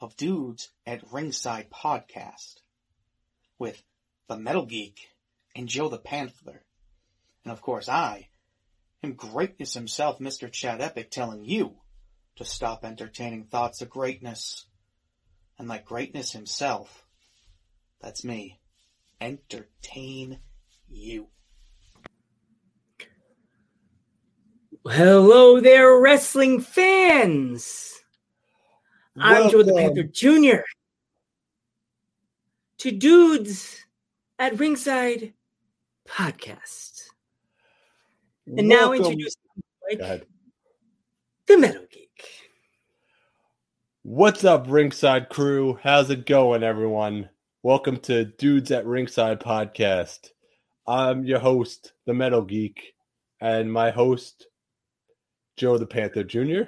of Dudes at Ringside podcast with the Metal Geek and Joe the Panther. And of course, I am greatness himself, Mr. Chad Epic, telling you to stop entertaining thoughts of greatness. And like greatness himself, that's me, entertain you. Hello there, wrestling fans. I'm Joe the Panther Jr. To Dudes at Ringside Podcast. And now introducing the Metal Geek. What's up, Ringside crew? How's it going, everyone? Welcome to Dudes at Ringside Podcast. I'm your host, the Metal Geek, and my host, Joe the Panther Jr.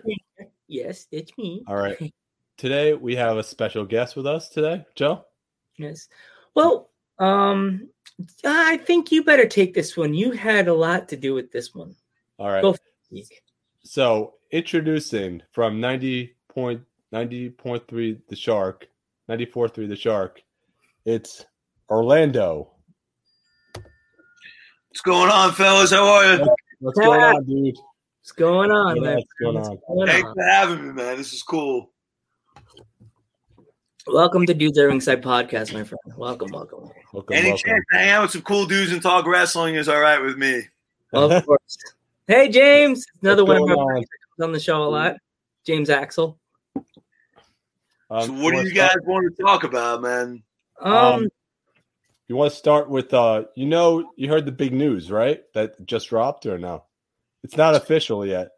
Yes, it's me. All right. Today we have a special guest with us today, Joe. Yes. Well, um, I think you better take this one. You had a lot to do with this one. All right. So introducing from 90 point 90.3 the shark 94.3 the shark it's orlando what's going on fellas how are you what's going on dude what's going on yeah, man what's going on? What's going thanks for having me man this is cool welcome to dudes at ringside podcast my friend. Welcome welcome. Welcome, any welcome. chance to hang out with some cool dudes and talk wrestling is all right with me. Of course. Hey james. Another What's one of going my on? friends on the show a lot. James axel. Um, so what do you guys start- want to talk about man? Um, Um, you want to start with uh you know you heard the big news right? That just dropped or no? It's not official yet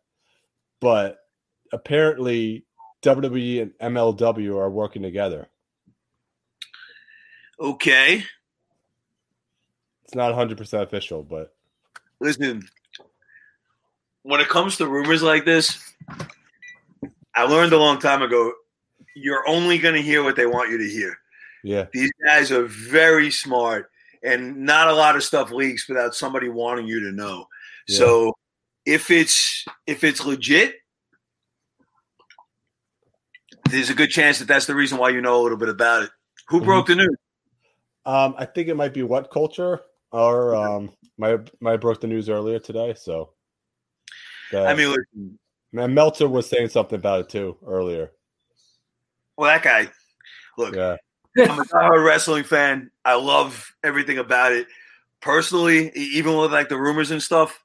but apparently wwe and mlw are working together okay it's not 100% official but listen when it comes to rumors like this i learned a long time ago you're only going to hear what they want you to hear yeah These guys are very smart, and not a lot of stuff leaks without somebody wanting you to know. Yeah. So if it's if it's legit, there's a good chance that that's the reason why you know a little bit about it. Who Mhm. broke the news? um i think it might be WhatCulture or um my my broke the news earlier today so I mean, listen, and meltzer was saying something about it too earlier well, that guy. Look, yeah I'm a diehard wrestling fan. I love everything about it. Personally, even with like the rumors and stuff,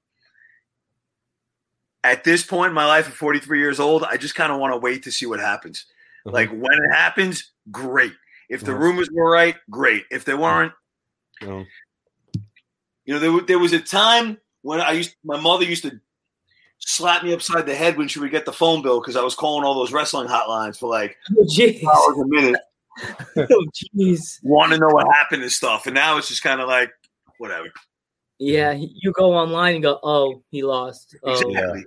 at this point in my life, at 43 years old, I just kind of want to wait to see what happens. Mhm. Like when it happens, great. If the Mhm. rumors were right, great. If they weren't, Um, you know, there, there was a time when I used, my mother used to slap me upside the head when she would get the phone bill because I was calling all those wrestling hotlines for like oh jeez hours a minute, oh jeez want to know what happened and stuff. And now it's just kind of like, whatever. yeah you go online and go oh he lost oh Exactly.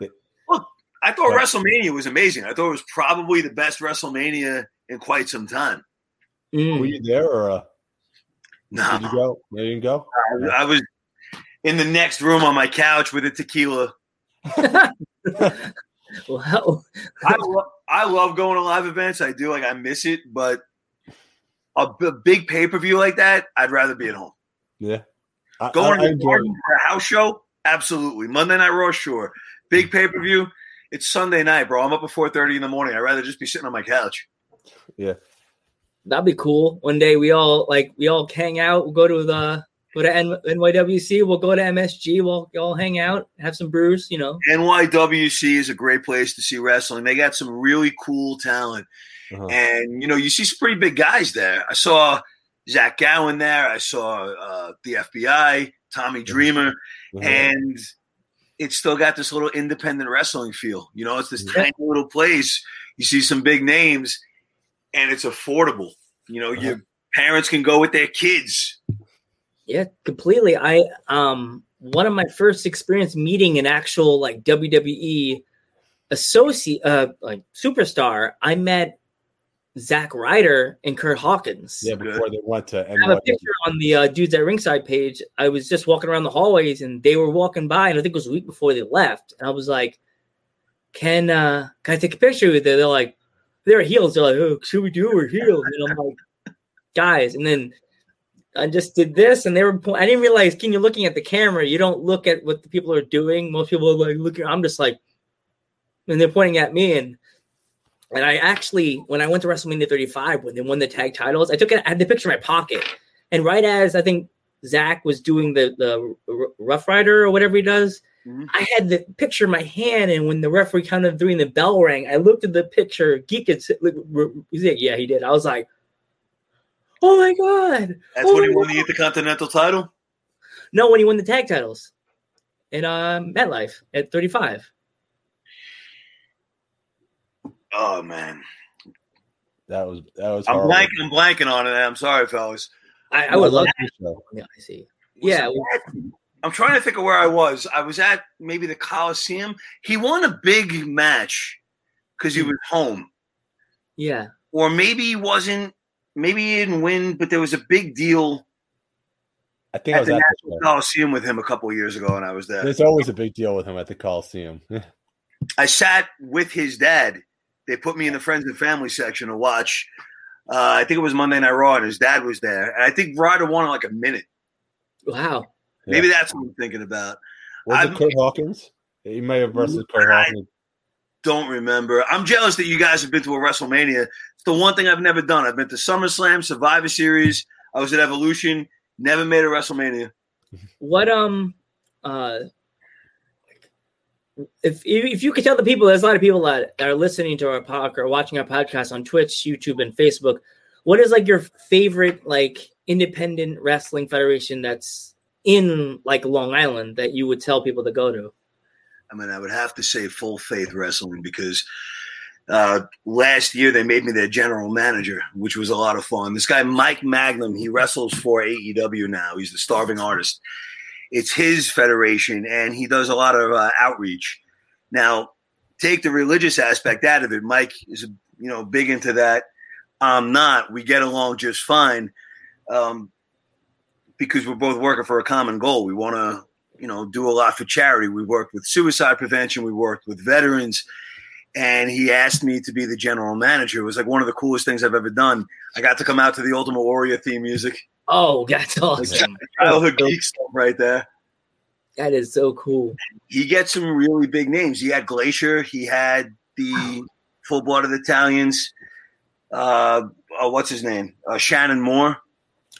Yeah. Look, I thought Right. WrestleMania was amazing. I thought it was probably the best WrestleMania in quite some time. Mm. were you there or uh, Nah, did you go there you go I was in the next room on my couch with a tequila. wow I, lo- I love going to live events. I do. Like, I miss it. But a, b- big pay per view like that, I'd rather be at home. yeah I, Going I, I to the garden for a house show, absolutely. Monday Night Raw, sure. Big pay per view, it's Sunday night, bro. I'm up at 4:30 in the morning. I'd rather just be sitting on my couch. Yeah, that'd be cool. One day we all like we all hang out. We'll go to the go to N- NYWC. We'll go to MSG. We'll all hang out, have some brews. You know. NYWC is a great place to see wrestling. They got some really cool talent. Uh-huh. And, you know, you see some pretty big guys there. I saw Zach Gowen there. I saw uh, the FBI, Tommy Dreamer. Mhm. And it's still got this little independent wrestling feel. You know, it's this Yeah. tiny little place. You see some big names, and it's affordable. You know, your parents can go with their kids. Yeah, completely. I um one of my first experience meeting an actual like WWE associate uh like superstar, I met Zack Ryder and Kurt Hawkins. yeah before they went to I have a picture on the uh, dudes at ringside page. I was just walking around the hallways and they were walking by, and I think it was a week before they left. And I was like, "Can uh, can I take a picture with you?" They're like, they're heels. They're like, oh, should we do? We're heels. And I'm like, guys. And then I just did this, and they were. po- I didn't realize, Can you're looking at the camera. You don't look at what the people are doing. Most people are like looking. I'm just like, and they're pointing at me, and and I actually, when I went to WrestleMania 35, when they won the tag titles, I took it. I had the picture in my pocket, and right as I think Zack was doing the the Rough Ryder or whatever he does, Mhm. I had the picture in my hand, and when the referee counted three and the bell rang, I looked at the picture. Geek had said, like, r- he's like, yeah, he did. I was like, oh my god! That's oh when he my won the Intercontinental title. No, when he won the tag titles in uh, MetLife at 35. Oh man, That was that was. I'm horrible. blanking. I'm blanking on it. I'm sorry, fellas. I, I would love that that. show. Yeah, I see. Was Yeah, it- I'm trying to think of where I was. I was at maybe the Coliseum. He won a big match because he hmm. was home, yeah. or maybe he wasn't. Maybe he didn't win, but there was a big deal I think I at was the at National show. Coliseum with him a couple of years ago, and I was there. There's always a big deal with him at the Coliseum. I sat with his dad. They put me in the friends and family section to watch. Uh, I think it was Monday Night Raw, and his dad was there. And I think Ryder won in like a minute. Wow. Maybe that's what I'm thinking about. Was I'm- it Kurt Hawkins? He may have versus Kurt Hawkins. Don't remember. I'm jealous that you guys have been to a WrestleMania. It's the one thing I've never done. I've been to SummerSlam, Survivor Series. I was at Evolution. Never made a WrestleMania. What um uh if if you could tell the people, there's a lot of people that are listening to our podcast or watching our podcast on Twitch, YouTube, and Facebook. What is like your favorite like independent wrestling federation that's in like Long Island that you would tell people to go to? I mean, I would have to say Full Faith Wrestling because uh, last year they made me their general manager, which was a lot of fun. This guy, Mike Magnum, he wrestles for AEW now. He's the starving artist. It's his federation, and he does a lot of uh, outreach. Now, take the religious aspect out of it. Mike is, you know, big into that. I'm not. We get along just fine um, because we're both working for a common goal. We want to you know, do a lot for charity. We worked with suicide prevention. We worked with veterans. And he asked me to be the general manager. It was like one of the coolest things I've ever done. I got to come out to the Ultimate Warrior theme music. Oh, that's awesome. Childhood geek stuff right there. That is so cool. He gets some really big names. He had Glacier. He had the Full Blooded Italians. Uh, uh, what's his name? Uh, Shannon Moore.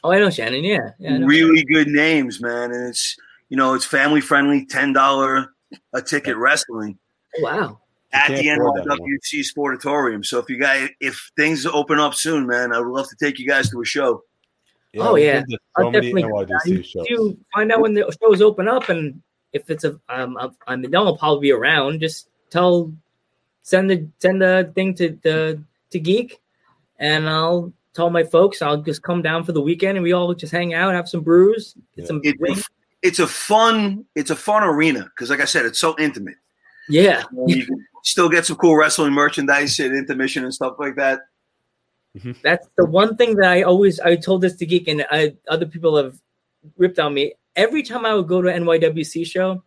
Oh, I know Shannon. Yeah, yeah. Know. really good names, man. And it's you know it's family friendly, ten dollar a ticket wrestling. Oh, wow. at can't the afford NYWC Sportatorium. So if you guys, if things open up soon, man, I would love to take you guys to a show. Oh, yeah. been to I'll definitely come NYDC down. shows. You find out when the shows open up, and if it's a, um, I'm, I'm I'll probably be around. Just tell, send the send the thing to the to Geek, and I'll tell my folks I'll just come down for the weekend, and we all just hang out, have some brews, get Yeah. some. It's a, it's a fun, it's a fun arena because, like I said, it's so intimate. yeah, You can still get some cool wrestling merchandise at intermission and stuff like that. Mm-hmm. that's the one thing that I always I told this to Geek, and I, other people have ripped on me. Every time I would go to an NYWC show,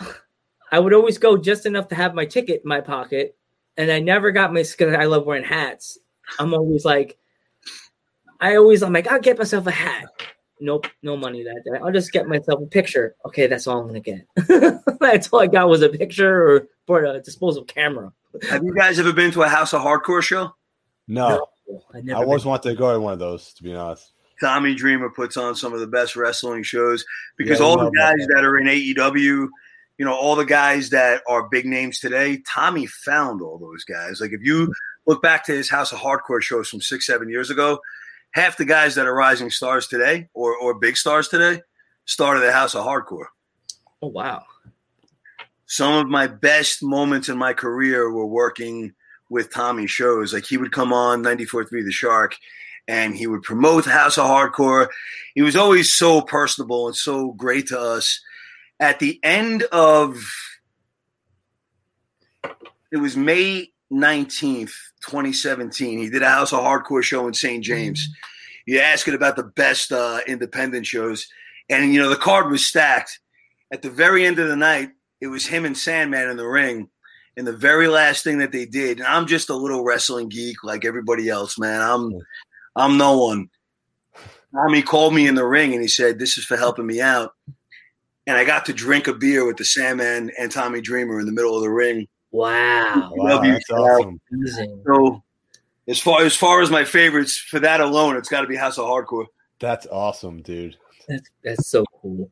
I would always go just enough to have my ticket in my pocket, and I never got my because I love wearing hats. I'm always like, I always I'm like I'll get myself a hat. Nope, no money that day. I'll just get myself a picture. Okay, that's all I'm gonna get. that's all I got was a picture or for a disposable camera. Have you guys ever been to a House of Hardcore show? No, I I always been- wanted to go to one of those. To be honest, Tommy Dreamer puts on some of the best wrestling shows because Yeah, all the love that guys that are in AEW, you know, all the guys that are big names today, Tommy found all those guys. Like if you look back to his House of Hardcore shows from six, seven years ago, half the guys that are rising stars today or, or big stars today started the House of Hardcore. oh wow. Some of my best moments in my career were working with Tommy shows. Like he would come on 94.3 The Shark and he would promote House of Hardcore. He was always so personable and so great to us. At the end of it was May 19th, 2017, he did a House of Hardcore show in St. James. You asking about the best uh, independent shows, and you know the card was stacked. At the very end of the night, it was him and Sandman in the ring, And the very last thing that they did, and I'm just a little wrestling geek like everybody else, man. I'm I'm no one. Tommy called me in the ring and he said, This is for helping me out. And I got to drink a beer with the Sandman and Tommy Dreamer in the middle of the ring. Wow. Wow, Love you, that's awesome. So as far as far as my favorites, for that alone, it's gotta be House of Hardcore. That's awesome, dude. That's, that's so cool.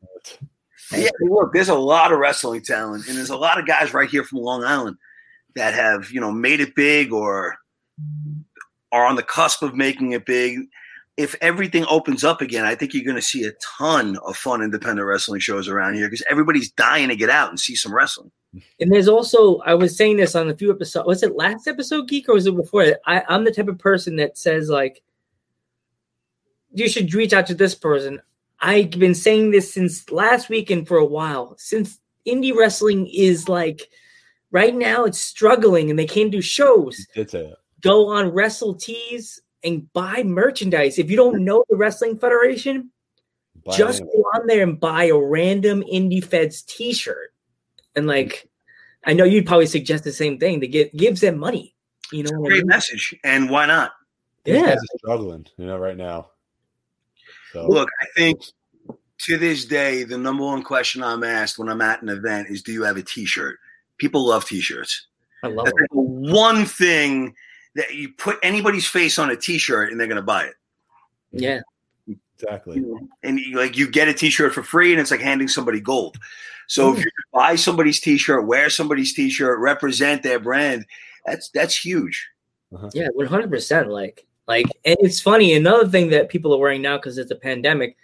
Yeah, look, there's a lot of wrestling talent, and there's a lot of guys right here from Long Island that have, you know, made it big or are on the cusp of making it big. If everything opens up again, I think you're going to see a ton of fun independent wrestling shows around here because everybody's dying to get out and see some wrestling. And there's also, I was saying this on a few episodes. Was it last episode, Geek, or was it before? I, I'm the type of person that says, like, you should reach out to this person. I've been saying this since last weekend for a while. Since indie wrestling is like, right now it's struggling and they can't do shows. You did. Go on Wrestle Tees and buy merchandise. If you don't know the Wrestling Federation, Buy just it. go on there and buy a random indie feds t-shirt and like i know you'd probably suggest the same thing to get gives them money you know what I Great mean? message, and why not? These yeah guys are struggling, you know, right now. So Look, I think to this day, the number one question I'm asked when I'm at an event is, "Do you have a T-shirt?" People love T-shirts. i love That's it like one thing that you put anybody's face on a T-shirt and they're going to buy it. yeah exactly. And you, like you get a T-shirt for free, and it's like handing somebody gold. So if hmm. you buy somebody's T-shirt, wear somebody's T-shirt, represent their brand, that's that's huge. Uh-huh. yeah 100% like like and it's funny another thing that people are wearing now because it's a pandemic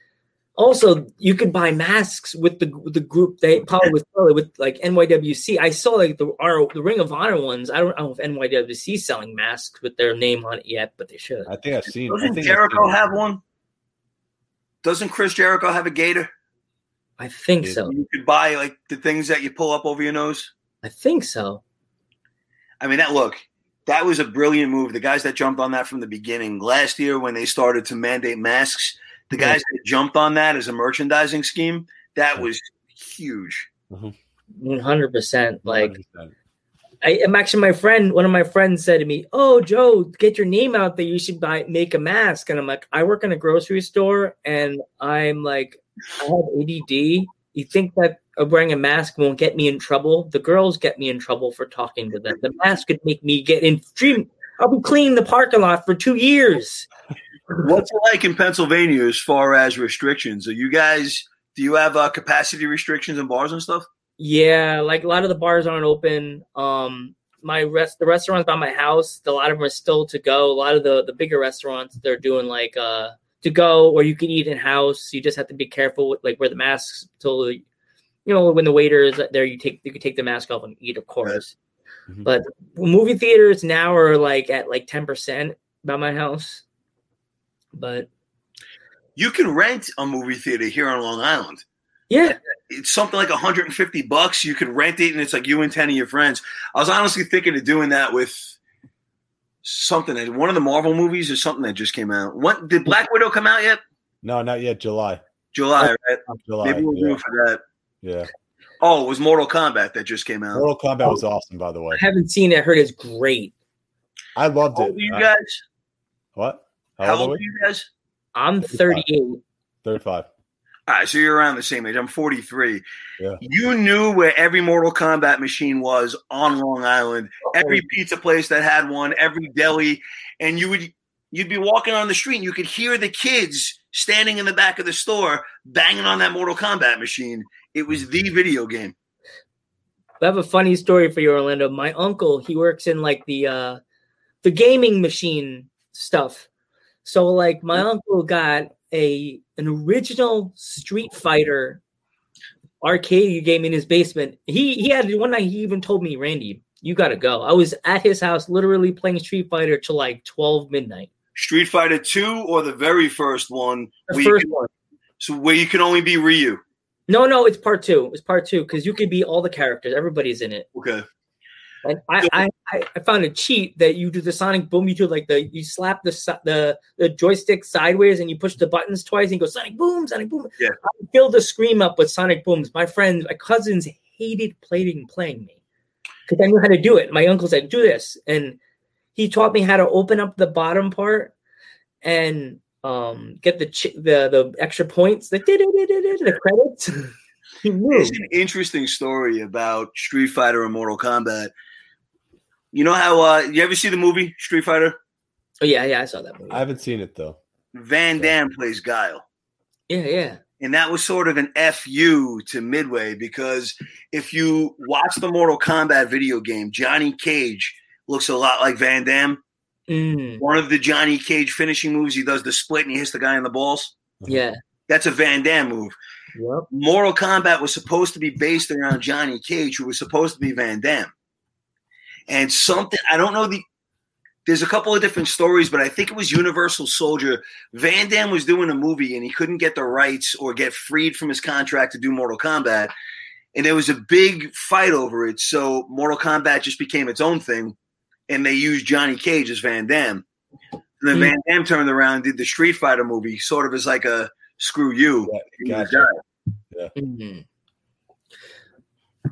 also you could buy masks with the with the group they probably with probably with like nywc i saw like the our, the ring of honor ones i don't know if nywc is selling masks with their name on it yet but they should I think I've seen. I Doesn't think I've Jericho seen- have one? Doesn't Chris Jericho have a gator? i think Yeah. so You could buy like the things that you pull up over your nose. i think so I mean, that look, that was a brilliant move. The guys that jumped on that from the beginning last year when they started to mandate masks, the Yeah. guys that jumped on that as a merchandising scheme, that was huge. 100% like 100%. I am actually my friend. One of my friends said to me, "Oh, Joe, get your name out there. You should buy make a mask." And I'm like, "I work in a grocery store, and I'm like, I have ADD. You think that uh, wearing a mask won't get me in trouble? The girls get me in trouble for talking to them. The mask could make me get in. Dream. I'll be cleaning the parking lot for two years. What's it like in Pennsylvania as far as restrictions? Are you guys, do you have uh, capacity restrictions in bars and stuff? Yeah, like a lot of the bars aren't open. Um, my rest the restaurants by my house, a lot of them are still to go. A lot of the the bigger restaurants they're doing like uh to go or you can eat in house. You just have to be careful with like wear the masks till you know when the waiter is there. You take you can take the mask off and eat, of course. Mhm. But movie theaters now are like at like ten percent by my house. But You can rent a movie theater here on Long Island. yeah, It's something like 150 bucks. You can rent it, and it's like you and 10 of your friends. I was honestly thinking of doing that with something. that- One of the Marvel movies or something that just came out. What did Black Widow come out yet? No, not yet. July. July, right? July. Maybe we'll do yeah. it for that. yeah. Oh, it was Mortal Kombat that just came out. Mortal Kombat was oh, awesome, by the way. I haven't seen it. I heard it's great. I loved How it. old you I- guys? what? How How old old are are you guys? I'm 35. 38. 35. All right, so you're around the same age. I'm 43. Yeah. You knew where every Mortal Kombat machine was on Long Island. Every pizza place that had one, every deli, and you would you'd be walking on the street and you could hear the kids standing in the back of the store banging on that Mortal Kombat machine. It was the video game. I have a funny story for you, Orlando. My uncle, he works in like the uh the gaming machine stuff. So like my uncle got a an original Street Fighter arcade game in his basement. He he had one night he even told me, Randy, you gotta go. I was at his house literally playing Street Fighter till like 12 midnight. Street Fighter 2 or the very first one, The first can- one. so where you can only be Ryu. No, no, it's part two. It's part two because you could be all the characters. Everybody's in it. Okay. And I, I, I- I found a cheat that you do the sonic boom. You do like the you slap the the the joystick sideways and you push the buttons twice and you go sonic boom, sonic boom. Yeah. I filled the scream up with sonic booms. My friends, my cousins hated playing playing me. because I knew how to do it. My uncle said, "Do this," and he taught me how to open up the bottom part and um, get the ch- the the extra points, the the credits. It's an interesting story about Street Fighter and Mortal Kombat. You know how uh you ever see the movie Street Fighter? Oh yeah, yeah, I saw that movie. I haven't seen it though. Van Damme plays Guile. yeah, yeah. And that was sort of an FU to Midway because if you watch the Mortal Kombat video game, Johnny Cage looks a lot like Van Damme. Mm, One of the Johnny Cage finishing moves, he does the split and he hits the guy in the balls. yeah. That's a Van Damme move. Yep. Mortal Kombat was supposed to be based around Johnny Cage, who was supposed to be Van Damme. And something I don't know the there's a couple of different stories, but I think it was Universal Soldier. Van Damme was doing a movie and he couldn't get the rights or get freed from his contract to do Mortal Kombat. And there was a big fight over it. So Mortal Kombat just became its own thing. And they used Johnny Cage as Van Damme. And then Hmm. Van Damme turned around and did the Street Fighter movie, sort of as like a screw you. Yeah, He was gotcha. done. Mhm.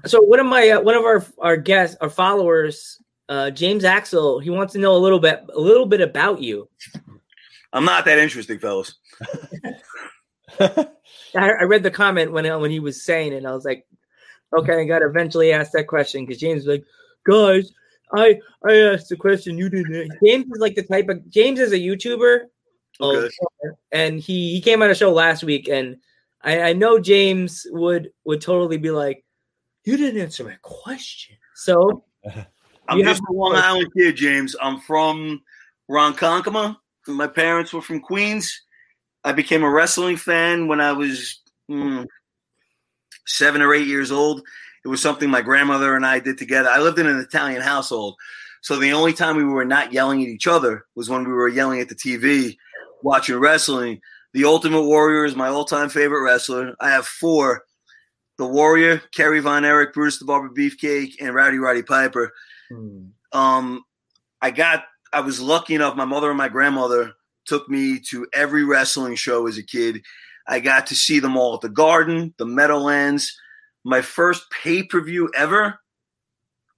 So one of my uh, one of our our guests, our followers, uh, James Axel, he wants to know a little bit a little bit about you. I'm not that interesting, fellas. I, I read the comment when when he was saying it, and I was like, okay, I got to eventually ask that question because James was like, guys, I I asked the question you didn't. James is like the type of James is a YouTuber, Okay. Oh, and he he came on a show last week, and I, I know James would would totally be like, you didn't answer my question. So I'm You just a Long Island kid, James. I'm from Ronkonkoma. My parents were from Queens. I became a wrestling fan when I was mm, seven or eight years old. It was something my grandmother and I did together. I lived in an Italian household. So the only time we were not yelling at each other was when we were yelling at the TV, watching wrestling. The Ultimate Warrior is my all time favorite wrestler. I have four The Warrior, Kerry Von Erich, Brutus the Barber Beefcake, and Rowdy Roddy Piper. Um i got i was lucky enough my mother and my grandmother took me to every wrestling show as a kid. I got to see them all at the garden the meadowlands. My first pay-per-view ever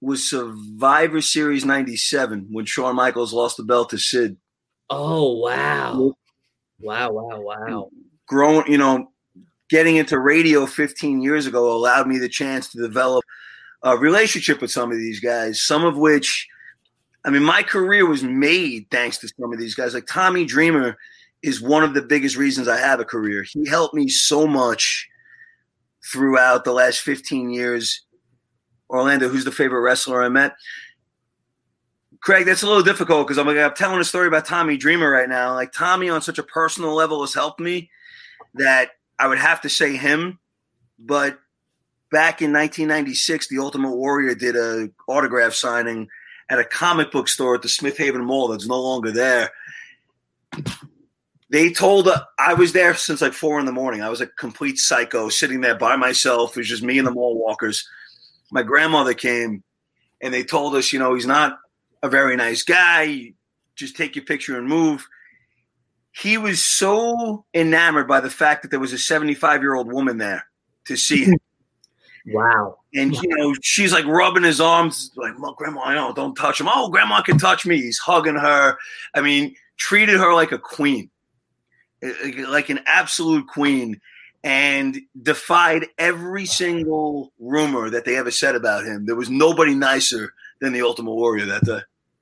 was survivor series 97 when shawn michaels lost the belt to sid. Oh wow, wow, wow, wow. growing you know getting into radio 15 years ago allowed me the chance to develop a relationship with some of these guys some of which i mean my career was made thanks to some of these guys. Like tommy dreamer is one of the biggest reasons i have a career. He helped me so much throughout the last 15 years. Orlando who's the favorite wrestler i met? Craig, that's a little difficult because I'm like I'm telling a story about Tommy Dreamer right now. Like Tommy, on such a personal level, has helped me that I would have to say him. But back in 1996, the Ultimate Warrior did a autograph signing at a comic book store at the Smith Haven Mall that's no longer there. They told uh, I was there since like four in the morning. I was a complete psycho sitting there by myself. It was just me and the mall walkers. My grandmother came and they told us, you know, he's not a very nice guy. Just take your picture and move he was so enamored by the fact that there was a 75 year old woman there to see him. Wow. And you know, she's like rubbing his arms, like, "Well, Grandma, I know, don't touch him." Oh, Grandma can touch me. He's hugging her. I mean, treated her like a queen, eh, like an absolute queen, and defied every single rumor that they ever said about him. There was nobody nicer than the Ultimate Warrior that day.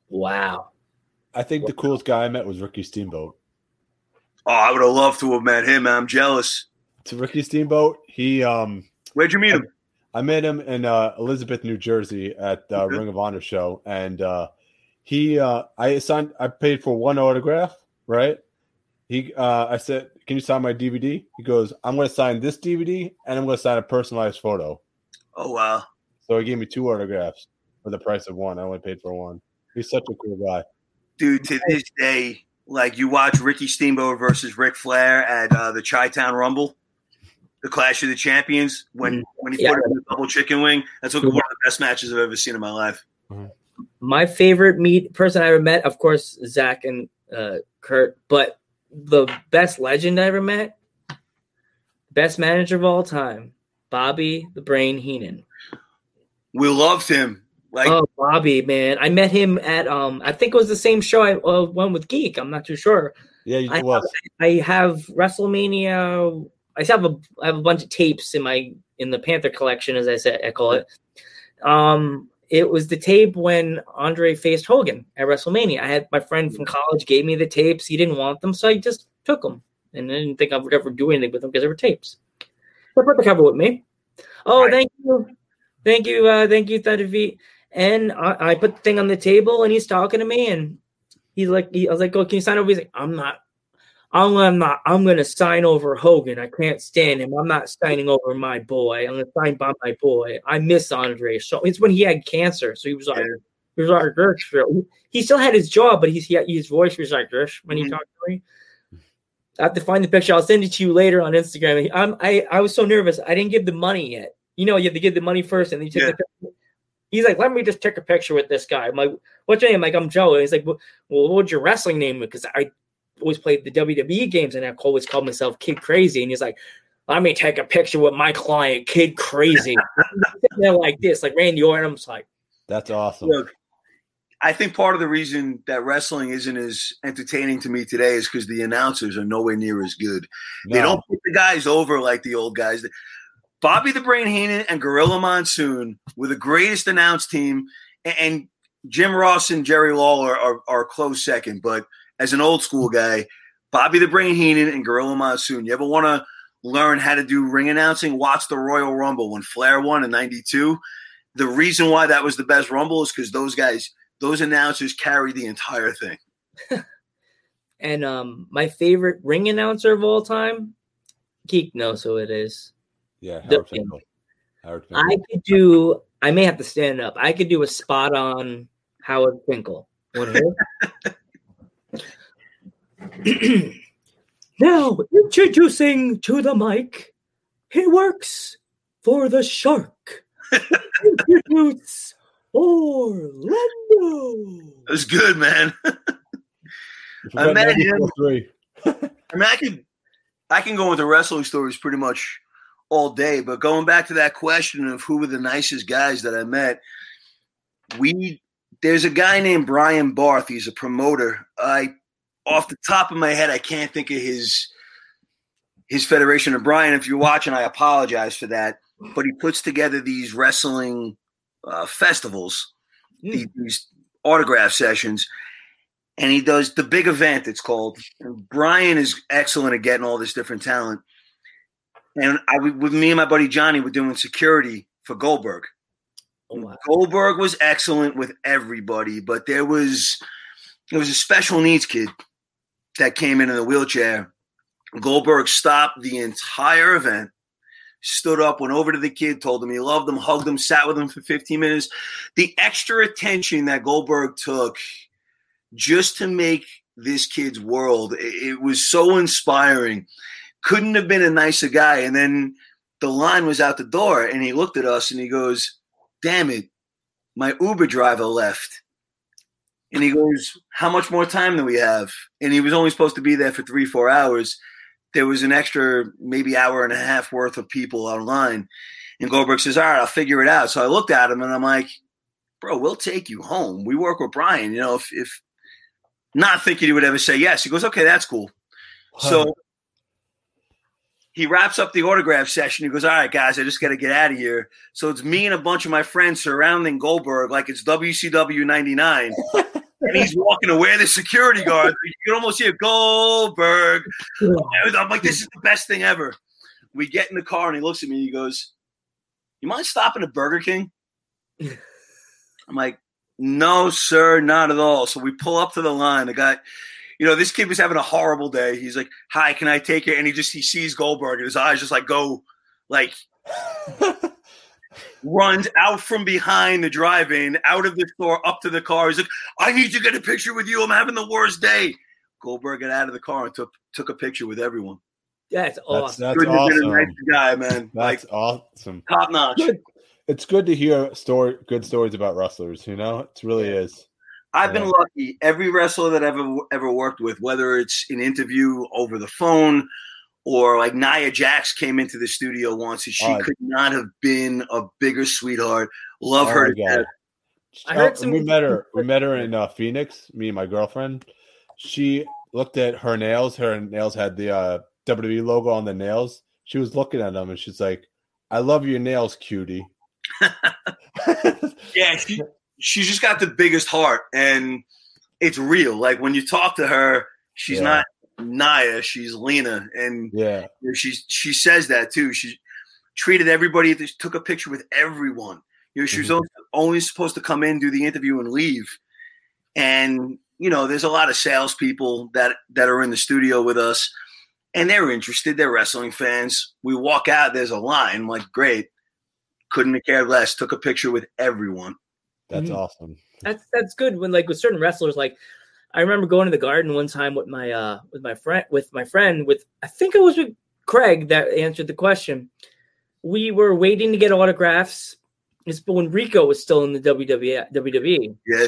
Wow. I think the coolest guy I met was Ricky Steamboat. Oh, I would have loved to have met him. I'm jealous. To Ricky Steamboat, he um Where'd you meet him? I met him in uh, Elizabeth, New Jersey, at the Okay. Ring of Honor show, and uh, he, uh, I signed, I paid for one autograph, right? He, uh, I said, "Can you sign my DVD?" He goes, "I'm going to sign this DVD, and I'm going to sign a personalized photo." Oh wow. So he gave me two autographs for the price of one. I only paid for one. He's such a cool guy. dude, to this day, like you watch Ricky Steamboat versus Ric Flair at uh, the Chi Town Rumble, the Clash of the Champions, when when he Yeah. put in the double chicken wing. That's one of the best matches I've ever seen in my life. My favorite meet person I ever met, of course, Zack and uh, Kurt, but the best legend I ever met, best manager of all time, Bobby the Brain Heenan. We loved him. Like, oh, Bobby, man, I met him at um, I think it was the same show I uh, went with Geek. I'm not too sure. Yeah, you I was. I have WrestleMania. I have a I have a bunch of tapes in my in the Panther collection, as I said, I call it. Um, it was the tape when Andre faced Hogan at WrestleMania. I had my friend from college gave me the tapes. He didn't want them, so I just took them, and I didn't think I would ever do anything with them because they were tapes. So put the cover with me. Oh, Right. thank you, thank you, uh, thank you, Thunderfeet. And I, I put the thing on the table, and he's talking to me, and he's like, he, I was like, "Oh, can you sign over?" He's like, "I'm not." I'm I'm not. I'm gonna sign over Hogan. I can't stand him. I'm not signing over my boy. I'm gonna sign by my boy. I miss Andre. So it's when he had cancer. So he was like, Yeah. he was like, "Gersh." he still had his job, but he's, he, his voice was like Gersh when he Mhm. talked to me. I have to find the picture. I'll send it to you later on Instagram. I'm, I I was so nervous. I didn't give the money yet. You know, you have to give the money first, and then you take Yeah. the picture. He's like, let me just take a picture with this guy. I'm like, what's your name? I'm like, I'm Joe. And he's like, well, what would your wrestling name? Because I always played the WWE games, and I always called myself Kid Crazy. And he's like, let me take a picture with my client, Kid Crazy. They're like this, like Randy Orton. I'm just like, That's awesome. look, I think part of the reason that wrestling isn't as entertaining to me today is because the announcers are nowhere near as good. They don't put the guys over like the old guys. Bobby the Brain Heenan and Gorilla Monsoon were the greatest announced team, and Jim Ross and Jerry Lawler are, are close second. But as an old school guy, Bobby the Brain Heenan and Gorilla Monsoon. You ever want to learn how to do ring announcing? Watch the Royal Rumble when Flair won in '92. The reason why that was the best Rumble is because those guys, those announcers, carried the entire thing. and um, my favorite ring announcer of all time, Geek knows who it is. Yeah, The- Howard Finkel. Howard Finkel. I could do. I may have to stand up. I could do a spot on Howard Finkel. Want now introducing to the mic, he works for the Shark. Introduce Orlando. It was good, man. You forgot Imagine- I mean, I can, I can go into wrestling stories pretty much all day, but going back to that question of who were the nicest guys that I met, we there's a guy named Brian Barth. He's a promoter. I, off the top of my head, I can't think of his his federation. of Brian, if you're watching, I apologize for that. But he puts together these wrestling uh, festivals, Mm. these, these autograph sessions, and he does the big event. It's called. And Brian is excellent at getting all this different talent. And I, with me and my buddy Johnny, were doing security for Goldberg. Oh, wow. Goldberg was excellent with everybody, but there was there was a special needs kid that came in in a wheelchair. Goldberg stopped the entire event, stood up, went over to the kid, told him he loved him, hugged him, sat with him for 15 minutes. The extra attention that Goldberg took just to make this kid's world, it, it was so inspiring. Couldn't have been a nicer guy. And then the line was out the door, and he looked at us and he goes, damn it, my Uber driver left. And he goes, How much more time do we have? And he was only supposed to be there for three, four hours. There was an extra maybe hour and a half worth of people online. And Goldberg says, All right, I'll figure it out. So I looked at him and I'm like, Bro, we'll take you home. We work with Brian. You know, if, if not thinking he would ever say yes, he goes, Okay, that's cool. So he wraps up the autograph session. He goes, All right, guys, I just got to get out of here. So it's me and a bunch of my friends surrounding Goldberg like it's WCW 99. and he's walking away, the security guard. You can almost hear Goldberg. I'm like, This is the best thing ever. We get in the car and he looks at me. He goes, You mind stopping at Burger King? I'm like, No, sir, not at all. So we pull up to the line. The guy, you know, this kid was having a horrible day. He's like, "Hi, can I take it?" And he just he sees Goldberg, and his eyes just like go, like runs out from behind the drive-in, out of the store, up to the car. He's like, "I need to get a picture with you. I'm having the worst day." Goldberg got out of the car and took took a picture with everyone. That's That's, awesome. that's Couldn't a awesome. nicer guy, man. That's like awesome. top notch. Good. It's good to hear story, good stories about wrestlers. You know, it really is. I've been lucky. Every wrestler that I've ever, ever worked with, whether it's an interview over the phone or like Nia Jax came into the studio once and she Oh. could not have been a bigger sweetheart. Love Oh her my to death. I heard Uh, some- we met her. We met her in uh, Phoenix. Me and my girlfriend. She looked at her nails. Her nails had the uh, WWE logo on the nails. She was looking at them and she's like, "I love your nails, cutie." Yeah, she she's just got the biggest heart, and it's real. Like when you talk to her, she's Yeah. not Nia, she's Lena, and yeah, she's she says that too. She treated everybody. Took a picture with everyone. You know, she was Mhm. only- only supposed to come in, do the interview, and leave. And you know, there's a lot of salespeople that that are in the studio with us, and they're interested. They're wrestling fans. We walk out. There's a line. I'm like, great. Couldn't have cared less. Took a picture with everyone. That's Mhm. awesome. that's that's good when like with certain wrestlers like I remember going to the garden one time with my uh with my friend with my friend with I think it was with Craig that answered the question. We were waiting to get autographs. It's when Rico was still in the WWE. WWE. Yeah,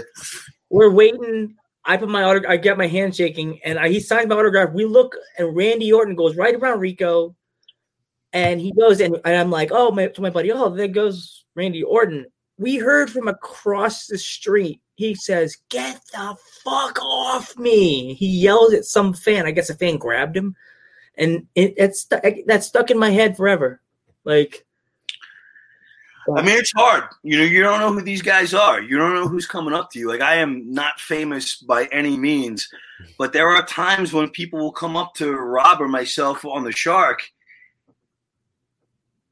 We're waiting. I put my autograph. I get my hand shaking, and I, he signs my autograph. We look, and Randy Orton goes right around Rico, and he goes, and, and I'm like, oh, my, to my buddy, oh, there goes Randy Orton. We heard from across the street. He says, "Get the fuck off me!" He yells at some fan. I guess a fan grabbed him, and it, that stuck in my head forever. Like, I mean, it's hard. You know, you don't know who these guys are. You don't know who's coming up to you. Like, I am not famous by any means, but there are times when people will come up to Rob or myself on the Shark.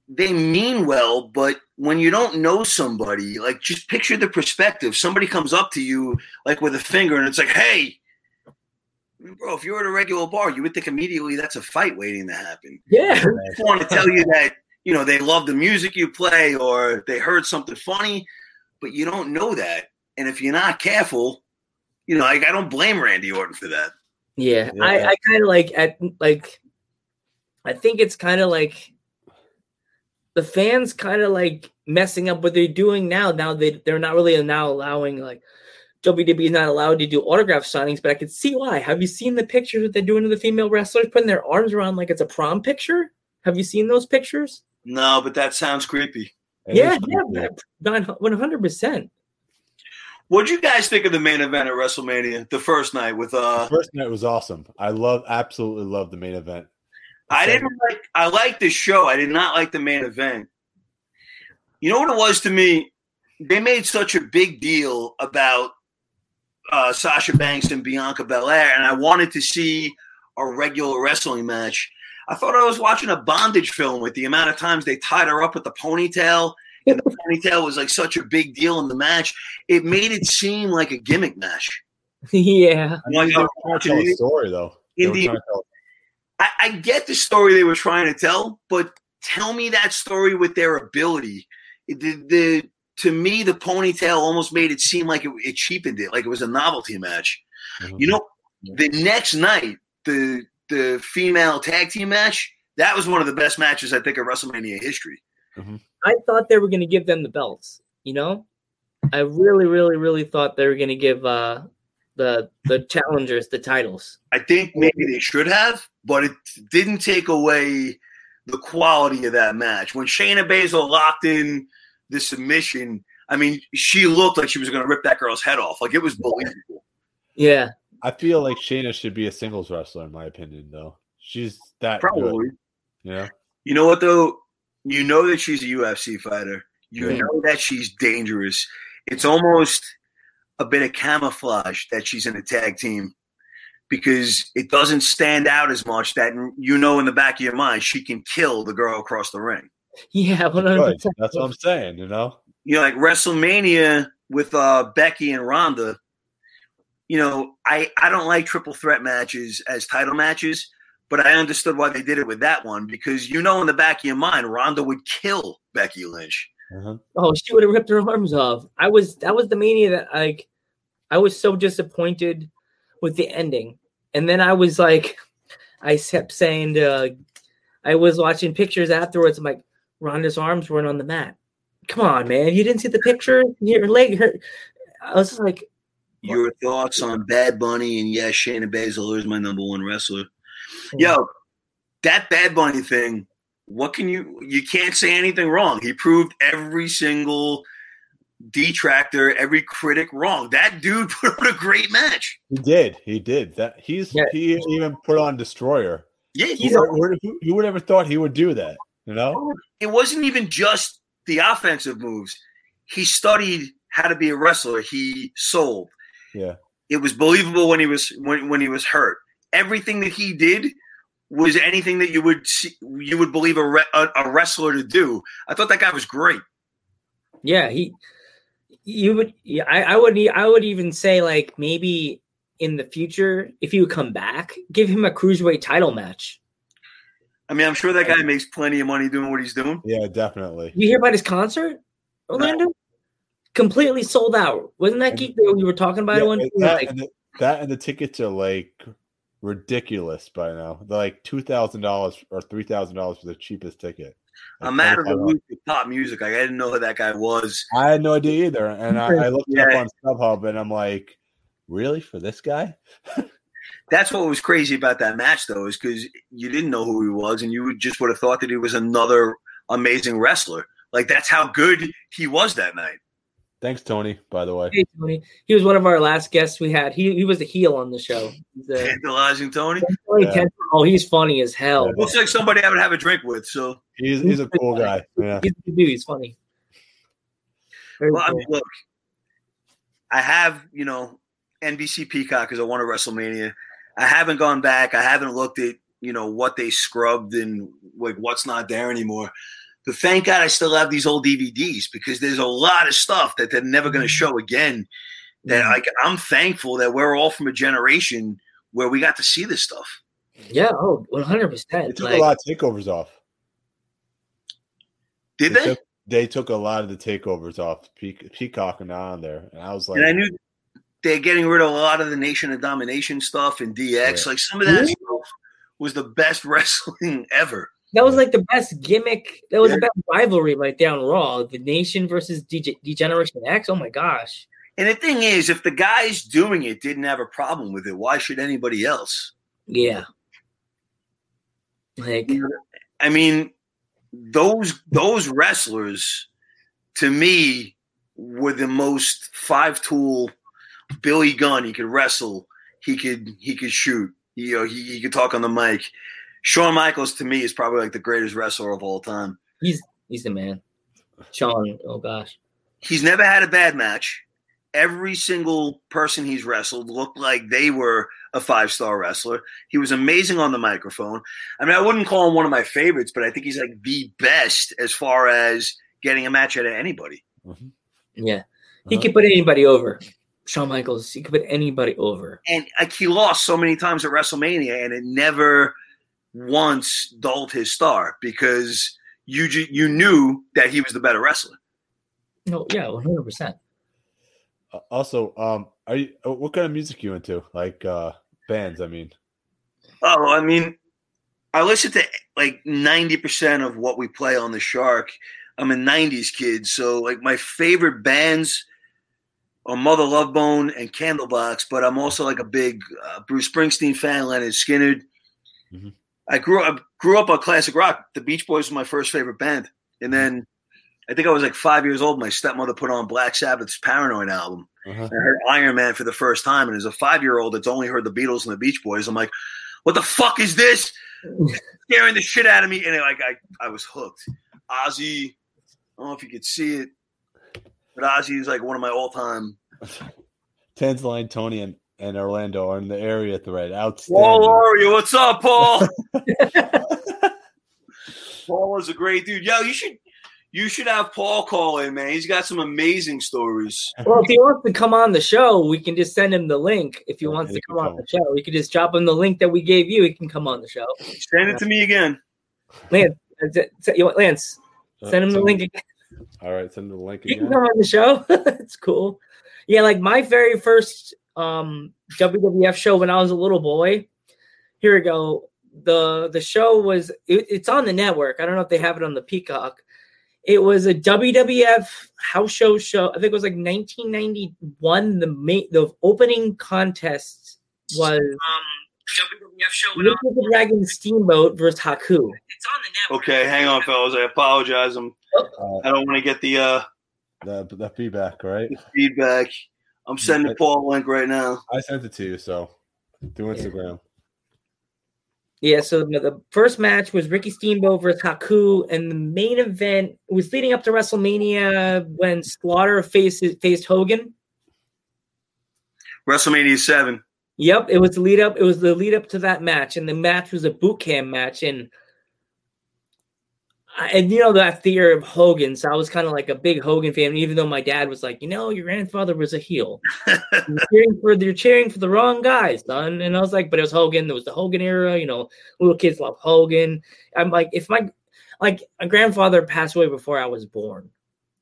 They mean well, but when you don't know somebody, like, just picture the perspective. Somebody comes up to you, like, with a finger, and it's like, hey, bro, if you're at a regular bar, you would think immediately that's a fight waiting to happen. yeah, I want to tell you that you know they love the music you play or they heard something funny, but you don't know that. And if you're not careful, you know, like I don't blame Randy Orton for that. Yeah, Yeah. I, I kind of like at like, I think it's kind of like the fans kind of like messing up what they're doing now. Now they they're not really now allowing like WWE is not allowed to do autograph signings, but I could see why. Have you seen the pictures that they're doing to the female wrestlers, putting their arms around like it's a prom picture? Have you seen those pictures? No, but that sounds creepy. It yeah, is yeah, one hundred percent. What'd you guys think of the main event at WrestleMania, the first night with uh The first night was awesome. I love, absolutely love the main event. I didn't like I liked the show. I did not like the main event. You know what it was to me? They made such a big deal about uh, Sasha Banks and Bianca Belair, and I wanted to see a regular wrestling match. I thought I was watching a bondage film with the amount of times they tied her up with the ponytail, and the ponytail was like such a big deal in the match. It made it seem like a gimmick match. yeah, I mean, Like, they were I'm trying to tell watching a story though. They were Indeed. Trying to tell- I, I get the story they were trying to tell, but tell me that story with their ability. The, the to me, the ponytail almost made it seem like it, it cheapened it, like it was a novelty match. You know, the next night, the the female tag team match, that was one of the best matches I think of WrestleMania history. I thought they were going to give them the belts. You know, I really, really, really thought they were going to give uh, the the challengers the titles. I think maybe they should have, but it didn't take away the quality of that match. When Shayna Baszler locked in the submission, I mean, she looked like she was going to rip that girl's head off. Like it was believable. Yeah, I feel like Shayna should be a singles wrestler, in my opinion. Though she's that Probably. good. You know, You know what though? You know that she's a UFC fighter. You Yeah. know that she's dangerous. It's almost a bit of camouflage that she's in a tag team because it doesn't stand out as much that you know in the back of your mind she can kill the girl across the ring. yeah, one hundred Good. That's what I'm saying. You know, You know, like WrestleMania with uh, Becky and Ronda. You know, I I don't like triple threat matches as title matches, but I understood why they did it with that one because you know in the back of your mind Ronda would kill Becky Lynch. uh-huh. Oh, she would have ripped her arms off. I was that was the mania that like I was so disappointed with the ending, and then I was like, I kept saying to, I was watching pictures afterwards. I'm like, Ronda's arms weren't on the mat. Come on, man! You didn't see the picture. Her leg. I was like, Your thoughts on Bad Bunny and yes, Shayna Baszler is my number one wrestler. Yo, that Bad Bunny thing. What can you? You can't say anything wrong. He proved every single detractor, every critic wrong. That dude put on a great match. He did. He did. That he's Yeah. he even put on Destroyer. Yeah, He's Who, who, who- who would ever thought he would do that? You know? it wasn't even just the offensive moves. He studied how to be a wrestler. He sold. Yeah. It was believable when he was when, when he was hurt. Everything that he did was anything that you would see, you would believe a, re, a, a wrestler to do. I thought that guy was great. Yeah, he. You would. Yeah, I, I would. I would even say like maybe in the future, if he would come back, give him a cruiserweight title match. I mean, I'm sure that guy makes plenty of money doing what he's doing. Yeah, definitely. You hear about his concert, Orlando? Completely sold out. Wasn't that And- geek that we were talking about Yeah, it one and time? that, Like, and the, that and the tickets are like ridiculous by now. They're like two thousand dollars or three thousand dollars for the cheapest ticket. I'm out of the $25. pop music. Like, I didn't know who that guy was. I had no idea either, and I, I looked up on StubHub, and I'm like, really for this guy? That's what was crazy about that match, though, is because you didn't know who he was, and you just would have thought that he was another amazing wrestler. Like that's how good he was that night. Thanks, Tony. By the way, hey, Tony, he was one of our last guests we had. He he was a heel on the show. He's a, Tantalizing Tony Tony Yeah. Ten- oh, he's funny as hell. Yeah. looks like somebody I would have a drink with. So, he's he's a cool guy. Yeah, He's a dude. He's funny. Very well, I mean, look, I have you know NBC Peacock because I won a WrestleMania. I haven't gone back. I haven't looked at you know what they scrubbed and like what's not there anymore. But thank God I still have these old DVDs because there's a lot of stuff that they're never going to mm. show again. That mm. like I'm thankful that we're all from a generation where we got to see this stuff. yeah, oh, oh, one hundred they percent. They took Like, a lot of takeovers off. Did they? Took, they took a lot of the takeovers off. Peac- Peacock and not on there, and I was like, and I knew they're getting rid of a lot of the Nation of Domination stuff and DX. Yeah. Like some of that Really? stuff was the best wrestling ever. That was like the best gimmick. That was Yeah. the best rivalry right there on Raw. The Nation versus DJ, Degeneration X. Oh my gosh. And the thing is, if the guys doing it didn't have a problem with it, why should anybody else? Yeah. Like I mean, those those wrestlers to me were the most five tool Billy Gunn. He could wrestle, he could he could shoot, you know, he, he could talk on the mic. Shawn Michaels to me is probably like the greatest wrestler of all time. he's he's the man. Shawn, Oh gosh. He's never had a bad match. Every single person he's wrestled looked like they were a five star wrestler. He was amazing on the microphone. I mean, I wouldn't call him one of my favorites, but I think he's like the best as far as getting a match out of anybody. Yeah. He Uh-huh. could put anybody over. Shawn Michaels. He could put anybody over. And like he lost so many times at WrestleMania, and it never once dulled his star because you you knew that he was the better wrestler. No, yeah, one hundred percent. Uh, also, um, are you? uh, What kind of music you into? Like uh bands? I mean, Oh, I mean, I listen to like 90% of what we play on the Shark. I'm a 90s kid. So, like, my favorite bands are Mother Love Bone and Candlebox, but I'm also like a big uh, Bruce Springsteen fan, Lynyrd Skynyrd. Mhm. I grew up grew up on classic rock. The Beach Boys was my first favorite band. And then I think I was like five years old. My stepmother put on Black Sabbath's Paranoid album. uh-huh. I heard Iron Man for the first time, and as a five year old that's only heard the Beatles and the Beach Boys, I'm like, "What the fuck is this?" Scaring the shit out of me, and like I, I was hooked. Ozzy, I don't know if you could see it, but Ozzy is like one of my all time. Tantalizing, Tony, and, and Orlando are in the area thread. Paul Outstanding. Laurie, what's up, Paul? Paul is a great dude. Yo, you should you should have Paul call in, man. He's got some amazing stories. Well, if he wants to come on the show, we can just send him the link. If he Yeah, wants he to can come on the show, we can just drop him the link that we gave you. He can come on the show. Send it to me again. Lance, s- s- you want- Lance, Uh, send him the link. again. All right, send him the link again. He can come on the show. it's cool. Yeah, like my very first um WWF show when I was a little boy. Here we go. The the show was it, it's on the network. I don't know if they have it on the Peacock. It was a WWF house show show. I think it was like 1991. The main the opening contest was um WWF show when I- the Dragon Steamboat versus Haku. It's on the network. Okay, hang on, fellas. I apologize. I'm Uh, I don't want to get the uh the the feedback, right? Feedback. I'm sending Paul a link right now. I sent it to you, so do Instagram. Yeah, so the, the first match was Ricky Steamboat versus Haku, and the main event was leading up to WrestleMania when Slaughter faced faced Hogan. WrestleMania seven. Yep, it was the lead up. It was the lead up to that match, and the match was a boot camp match, and and you know that fear of Hogan, so I was kind of like a big Hogan fan, even though my dad was like, you know, your grandfather was a heel. you're cheering for you're cheering for the wrong guys, son. And I was like, but it was Hogan. There was the Hogan era. You know, little kids love Hogan. I'm like, if my like my grandfather passed away before I was born,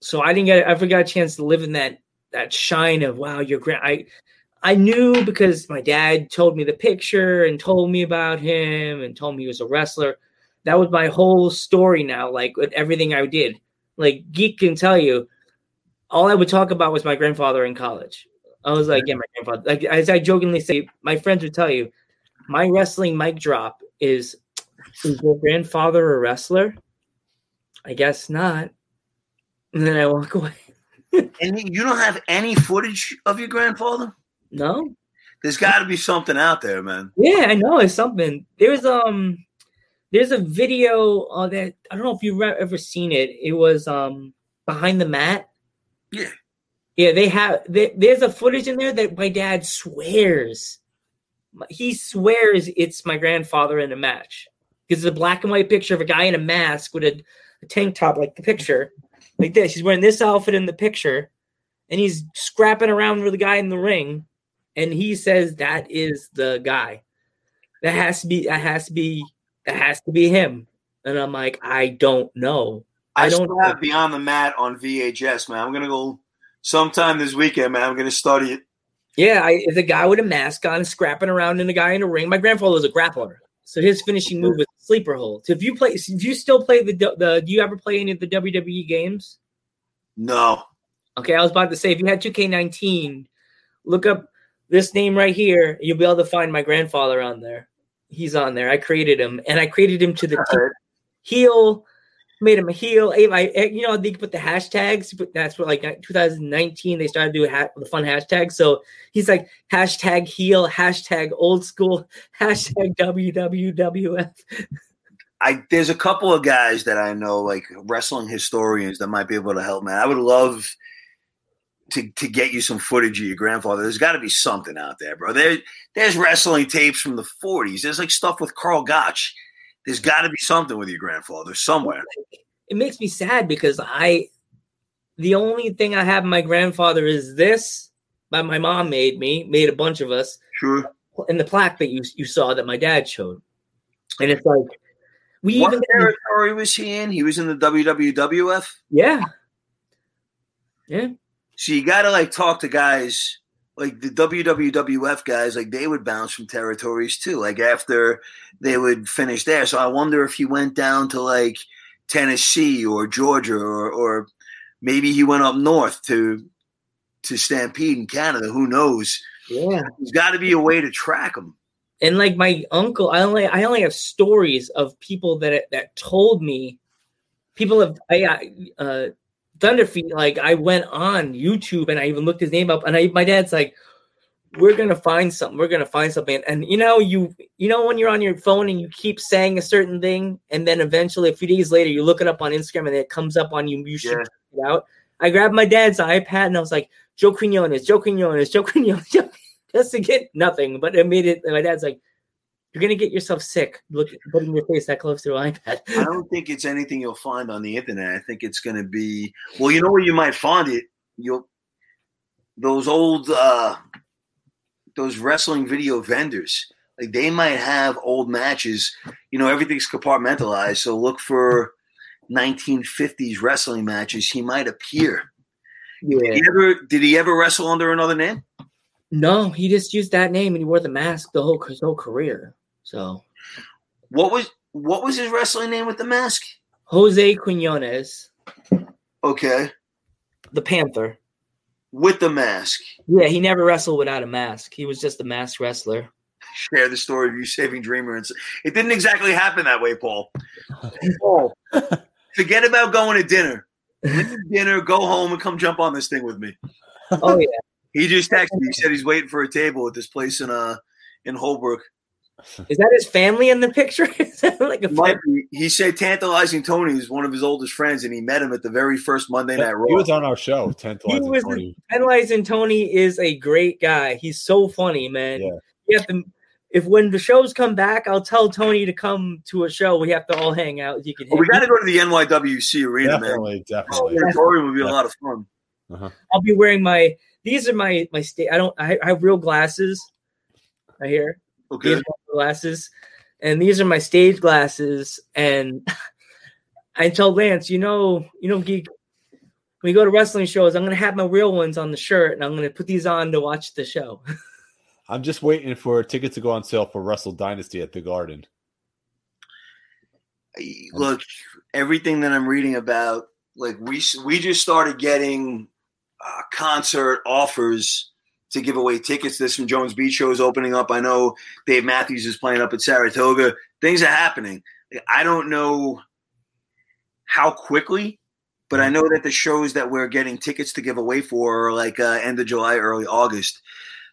so I didn't get I ever got a chance to live in that that shine of wow, your grand. I I knew because my dad told me the picture and told me about him and told me he was a wrestler that was my whole story now, like with everything I did. Like Geek can tell you, all I would talk about was my grandfather in college. I was like, yeah, my grandfather. Like as I jokingly say, my friends would tell you, my wrestling mic drop is is your grandfather a wrestler? I guess not. And then I walk away. and you don't have any footage of your grandfather? No. There's got to be something out there, man. Yeah, I know it's something. There's um there's a video uh, that I don't know if you've ever seen it. It was um behind the mat. Yeah. Yeah, they have. They, there's a footage in there that my dad swears. He swears it's my grandfather in a match because it's a black and white picture of a guy in a mask with a, a tank top, like the picture, like this. He's wearing this outfit in the picture, and he's scrapping around with the guy in the ring, and he says that is the guy. That has to be. That has to be it has to be him. And I'm like, I don't know. I, I don't have Beyond the Mat on VHS, man. I'm gonna go sometime this weekend, man. I'm gonna study it. Yeah, I, it's a guy with a mask on, scrapping around in a guy in a ring. My grandfather was a grappler, so his finishing move was sleeper hold. So if you play, if you still play the the, do you ever play any of the WWE games? No. Okay, I was about to say if you had 2K19, look up this name right here. You'll be able to find my grandfather on there he's on there. I created him, and I created him to the heel. Made him a heel. I, eh, you know, they put the hashtags. But that's what like uh, 2019 they started doing ha- the fun hashtags. So he's like hashtag heel, hashtag old school, hashtag WWWF. I there's a couple of guys that I know, like wrestling historians, that might be able to help me. I would love to to get you some footage of your grandfather. There's got to be something out there, bro. There there's wrestling tapes from the 40s. There's like stuff with Karl Gotch. There's got to be something with your grandfather somewhere. It makes me sad because I the only thing I have my grandfather is this that my mom made me, made a bunch of us. Sure. And the plaque that you you saw that my dad showed. And it's like we what even territory was he in? He was in the WWF? Yeah. Yeah. So you got to like talk to guys like the WWWF guys, like they would bounce from territories too, like after they would finish there. So I wonder if he went down to like Tennessee or Georgia or, or maybe he went up north to to Stampede in Canada. Who knows? Yeah, there's got to be a way to track them. And like my uncle, I only I only have stories of people that that told me. People have I uh, Thunderfeet, like I went on YouTube and I even looked his name up, and I my dad's like, "We're gonna find something. We're gonna find something." And you know, you you know when you're on your phone and you keep saying a certain thing, and then eventually a few days later you look it up on Instagram and it comes up on you. You should yeah. check it out. I grabbed my dad's iPad and I was like, "Joe Quinones, Joe Quinones, Joe Quinones," just to get nothing. But it made it. And my dad's like, you're gonna get yourself sick. Look, putting your face that close to an iPad. I don't think it's anything you'll find on the internet. I think it's gonna be well. You know where you might find it. You'll those old uh those wrestling video vendors. Like they might have old matches. You know, everything's compartmentalized. So look for 1950s wrestling matches. He might appear. Yeah. Did he ever did he ever wrestle under another name? No, he just used that name and he wore the mask the whole his whole career. So, what was what was his wrestling name with the mask? Jose Quinones. Okay. The Panther. With the mask. Yeah, he never wrestled without a mask. He was just a mask wrestler. Share the story of you saving Dreamer. And it didn't exactly happen that way, Paul. Paul, forget about going to dinner. dinner, go home, and come jump on this thing with me. Oh yeah. He just texted me. He said he's waiting for a table at this place in uh in Holbrook. Is that his family in the picture? Like a Might be- He said tantalizing Tony is one of his oldest friends, and he met him at the very first Monday Night Raw. He was on our show, 10th He was Penalize Tony is a great guy. He's so funny, man. Yeah. You have to if when the shows come back, I'll tell Tony to come to a show. We have to all hang out. You can Well, we got to go to the NYWC arena, man. Definitely, Oh, definitely. the auditorium would be Yeah. a lot of fun. I'll be wearing my these are my my state I don't I, I have real glasses right here. Okay. These are my glasses. And these are my stage glasses. And I told Lance, you know, you know, geek when we go to wrestling shows, I'm gonna have my real ones on the shirt and I'm gonna put these on to watch the show. I'm just waiting for tickets to go on sale for Wrestle Dynasty at the Garden. Look, everything that I'm reading about, like we we just started getting uh, concert offers to give away tickets. There's some Jones Beach shows opening up. I know Dave Matthews is playing up at Saratoga. Things are happening. I don't know how quickly, but I know that the shows that we're getting tickets to give away for are like uh, end of July, early August.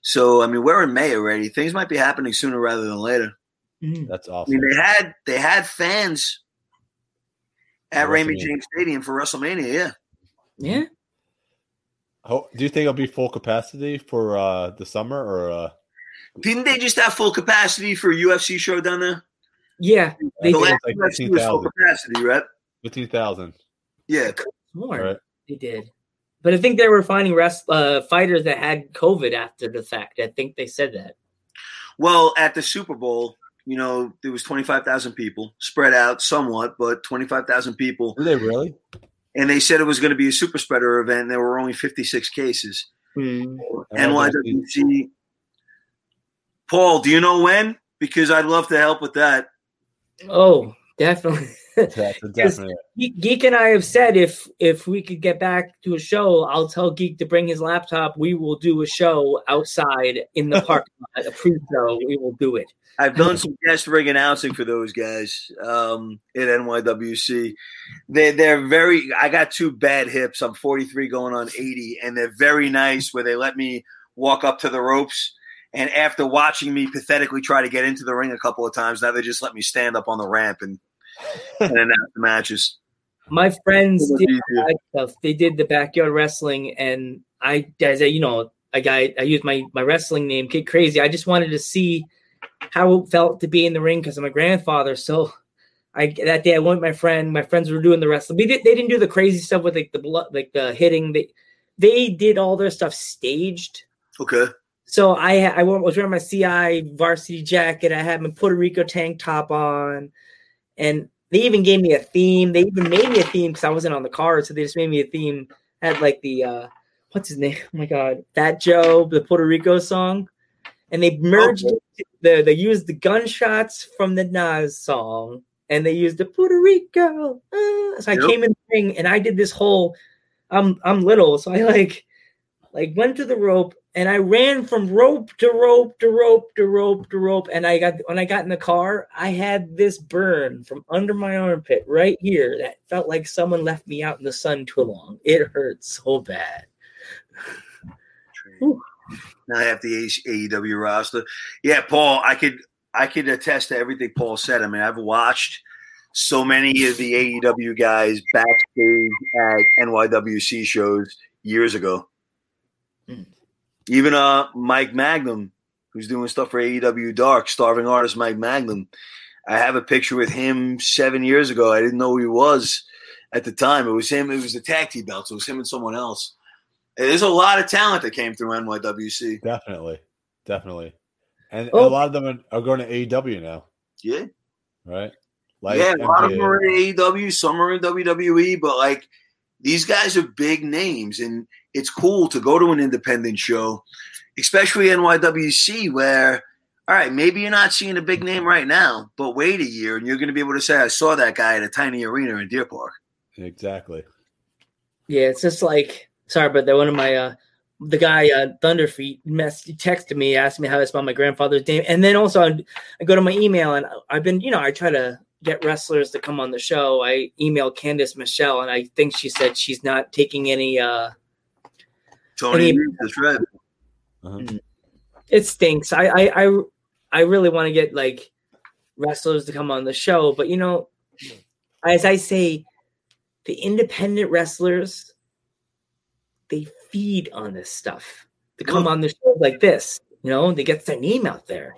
So I mean, we're in May already. Things might be happening sooner rather than later. That's awesome. I awesome. mean, they had they had fans at At Raymond James Stadium for WrestleMania. Yeah, yeah. Ho- Do you think it'll be full capacity for uh, the summer or uh, didn't they just have full capacity for UFC show down there? Yeah. They the last like UFC was full 15,000. capacity, right? 15,000? Yeah, More. Right. They did. But I think they were finding rest uh, fighters that had COVID after the fact. I think they said that. Well, at the Super Bowl, you know, there was twenty five thousand people spread out somewhat, but twenty five thousand people, Were they really? And they said it was going to be a super spreader event. And there were only fifty six cases. Hmm. NYWC. Paul, do you know when? Because I'd love to help with that. Oh, definitely. That's a. Geek Geek and I have said if if we could get back to a show, I'll tell Geek to bring his laptop. We will do a show outside in the parking lot, a pre-show. We will do it. I've done some guest ring announcing for those guys um, at NYWC. They they're very. I got two bad hips. I'm 43 going on 80, and they're very nice. Where they let me walk up to the ropes, and after watching me pathetically try to get into the ring a couple of times, now they just let me stand up on the ramp and and announce the matches. My friends did stuff. They did the backyard wrestling, and I, as a, you know, a guy, I used my my wrestling name, Kid Crazy. I just wanted to see how it felt to be in the ring because I'm a grandfather. So, I that day I went with my friend. My friends were doing the wrestling. We did, they didn't do the crazy stuff with like the blood, like the hitting. They they did all their stuff staged. Okay. So I I was wearing my CI varsity jacket. I had my Puerto Rico tank top on, and they even gave me a theme. They even made me a theme because I wasn't on the card, so they just made me a theme. Had like the uh what's his name? Oh my god, Fat Joe, the Puerto Rico song, and they merged the they used the gunshots from the Nas song, and they used the Puerto Rico. uh, so I Yep. came in the ring and I did this whole. I'm I'm little, so I like like went to the rope and I ran from rope to rope to rope to rope to rope. And I got when I got in the car, I had this burn from under my armpit right here that felt like someone left me out in the sun too long. It hurt so bad. Now I have the AEW roster. Yeah, Paul, I could I could attest to everything Paul said. I mean, I've watched so many of the AEW guys backstage at NYWC shows years ago. Even uh Mike Magnum, who's doing stuff for AEW Dark, starving artist Mike Magnum. I have a picture with him seven years ago. I didn't know who he was at the time. It was him. It was the tag team belts. It was him and someone else. There's a lot of talent that came through NYWC. Definitely. Definitely. And, and Oh. a lot of them are, going to AEW now, Yeah. right? Like yeah, a lot of them are in AEW, some are in WWE, but like these guys are big names, and it's cool to go to an independent show, especially NYWC, where all right, maybe you're not seeing a big name right now, but wait a year, and you're going to be able to say, "I saw that guy at a tiny arena in Deer Park." Exactly. Yeah, it's just like sorry, but that one of my uh the guy uh Thunderfeet mess texted me, asked me how I spell my grandfather's name, and then also I, I go to my email and I've been you know I try to get wrestlers to come on the show, I emailed Candice Michelle, and I think she said she's not taking any. uh Tony, Any- that's right. It stinks. I I I, I really want to get like wrestlers to come on the show, but you know, as I say, the independent wrestlers they feed on this stuff. To come Look. on the show like this, you know, they get their name out there.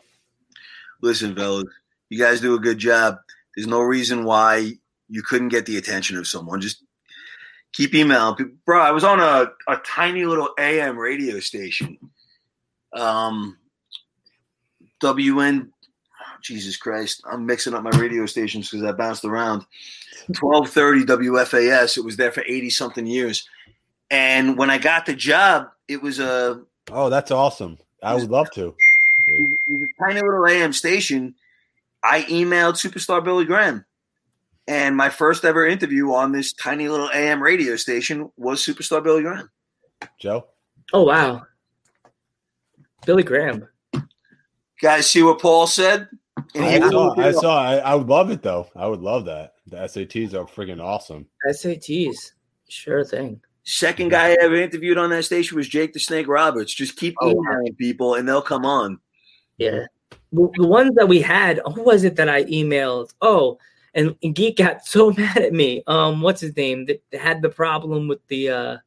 Listen, fellas, you guys do a good job. There's no reason why you couldn't get the attention of someone. Just keep emailing. Bro, I was on a, a tiny little AM radio station. Um, WN, Jesus Christ, I'm mixing up my radio stations because I bounced around. 1230 WFAS. It was there for 80 something years. And when I got the job, it was a Oh, that's awesome. I would love to. it was a tiny little AM station. I emailed Superstar Billy Graham. And my first ever interview on this tiny little AM radio station was Superstar Billy Graham. Joe? Oh wow, Billy Graham. Guys, see what Paul said? I saw. I saw. I, I would love it though. I would love that. The SATs are freaking awesome. SATs, sure thing. Second guy I ever interviewed on that station was Jake the Snake Roberts. Just keep Oh, wow. emailing people and they'll come on. Yeah. The, the ones that we had, oh, who was it that I emailed? Oh, and, and Geek got so mad at me. Um, what's his name? That had the problem with the uh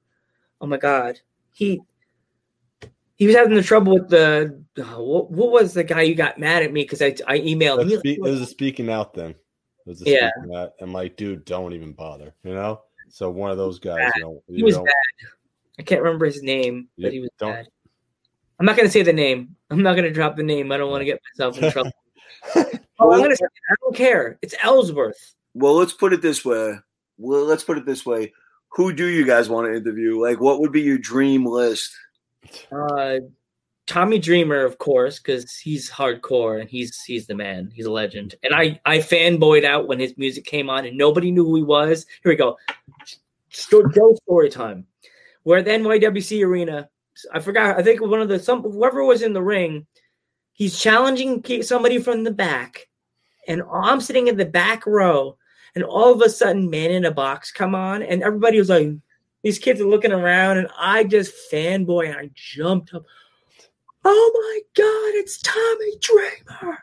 oh my god. He he was having the trouble with the what, what was the guy who got mad at me because I I emailed That's him. spe- it was a speaking out then. It was a Yeah. speaking out. I'm like, dude, don't even bother. You know. So one of those guys. You know, He you was know, bad. I can't remember his name, Yeah, but he was don't- bad. I'm not gonna say the name. I'm not gonna drop the name. I don't want to get myself in trouble. oh, I'm gonna say I don't care. It's Ellsworth. Well, let's put it this way. Well, let's put it this way. Who do you guys want to interview? Like, what would be your dream list? Uh, Tommy Dreamer, of course, because he's hardcore and he's he's the man. He's a legend. And I I fanboyed out when his music came on and nobody knew who he was. Here we go. Joe story time. We're at the NYWC arena. I forgot. I think one of the some whoever was in the ring. He's challenging somebody from the back, and I'm sitting in the back row. And all of a sudden, Man in a Box come on, and everybody was like, these kids are looking around, and I just fanboy and I jumped up. Oh my god, it's Tommy Dreamer!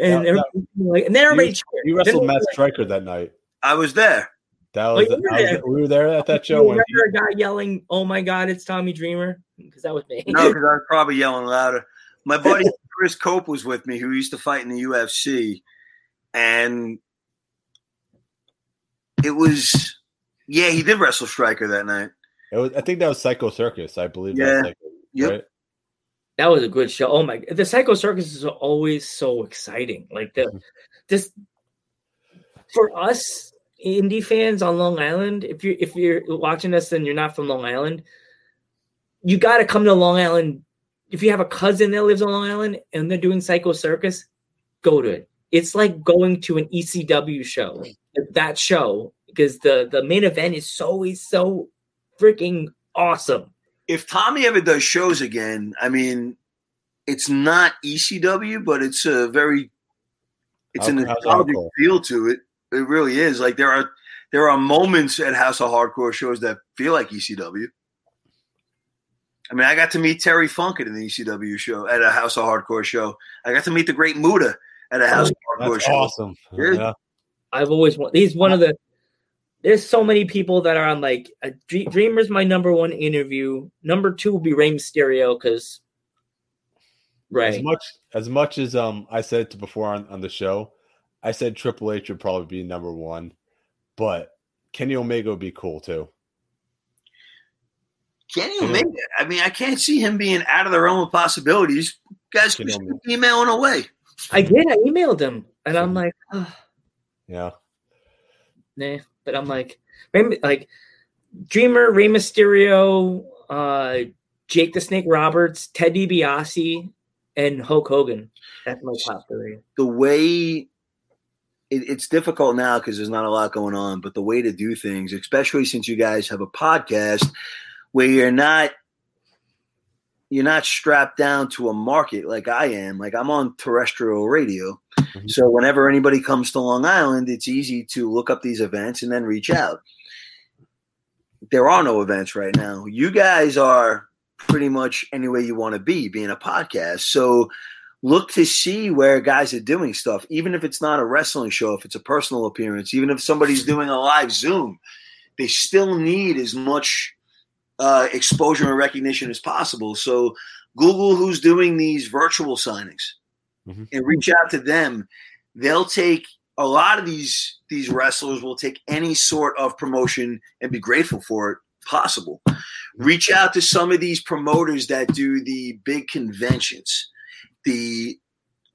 And Yeah, yeah. everybody, like, and then everybody You- cheered. You wrestled it was Matt like, Striker that night. I was there. That oh, was, you were I was- there. we were there at that you show. When remember a guy yelling, "Oh my god, it's Tommy Dreamer!" Because that was me. No, because I was probably yelling louder. My buddy Chris Cope was with me, who used to fight in the UFC, and it was yeah, he did wrestle Striker that night. it was, I think that was Psycho Circus. I believe. Yeah. That was Psycho, Yep. right? that was a good show. Oh my! The Psycho Circus is always so exciting. Like the mm-hmm. this for us indie fans on Long Island. If you if you're watching us and you're not from Long Island, you got to come to Long Island. If you have a cousin that lives on Long Island and they're doing Psycho Circus, go to it. It's like going to an ECW show. That show because the the main event is so is so freaking awesome. If Tommy ever does shows again, I mean, it's not ECW, but it's a very it's an How's- how's nostalgic feel to it. It really is. Like there are there are moments at House of Hardcore shows that feel like ECW. I mean, I got to meet Terry Funk at an ECW show at a House of Hardcore show. I got to meet the Great Muta at a House of Hardcore That's show. awesome. Yeah. Yeah. I've always wanted. He's one of the. There's so many people that are on like a, Dre- Dreamer's my number one interview. Number two will be Rey Mysterio because. As Right. much as much as um I said to before on, on the show, I said Triple H would probably be number one, but Kenny Omega would be cool too. Kenny Yeah. Omega. I mean, I can't see him being out of the realm of possibilities. Guys, Kenny just Omega. keep emailing away. I did. I emailed him, and I'm like, oh, Yeah. nah. But I'm like, Rey- like, Dreamer, Rey Mysterio, uh, Jake the Snake Roberts, Ted DiBiase, and Hulk Hogan. That's my top three. the way it, it's difficult now because there's not a lot going on, but the way to do things, especially since you guys have a podcast where you're not you're not strapped down to a market like I am. Like I'm on terrestrial radio. Mhm. So whenever anybody comes to Long Island, it's easy to look up these events and then reach out. There are no events right now. You guys are pretty much anywhere you want to be, being a podcast. So look to see where guys are doing stuff, even if it's not a wrestling show, if it's a personal appearance, even if somebody's doing a live Zoom, they still need as much uh, exposure and recognition as possible. So Google who's doing these virtual signings Mhm. and reach out to them. They'll take a lot of these these wrestlers will take any sort of promotion and be grateful for it possible. Reach out to some of these promoters that do the big conventions, the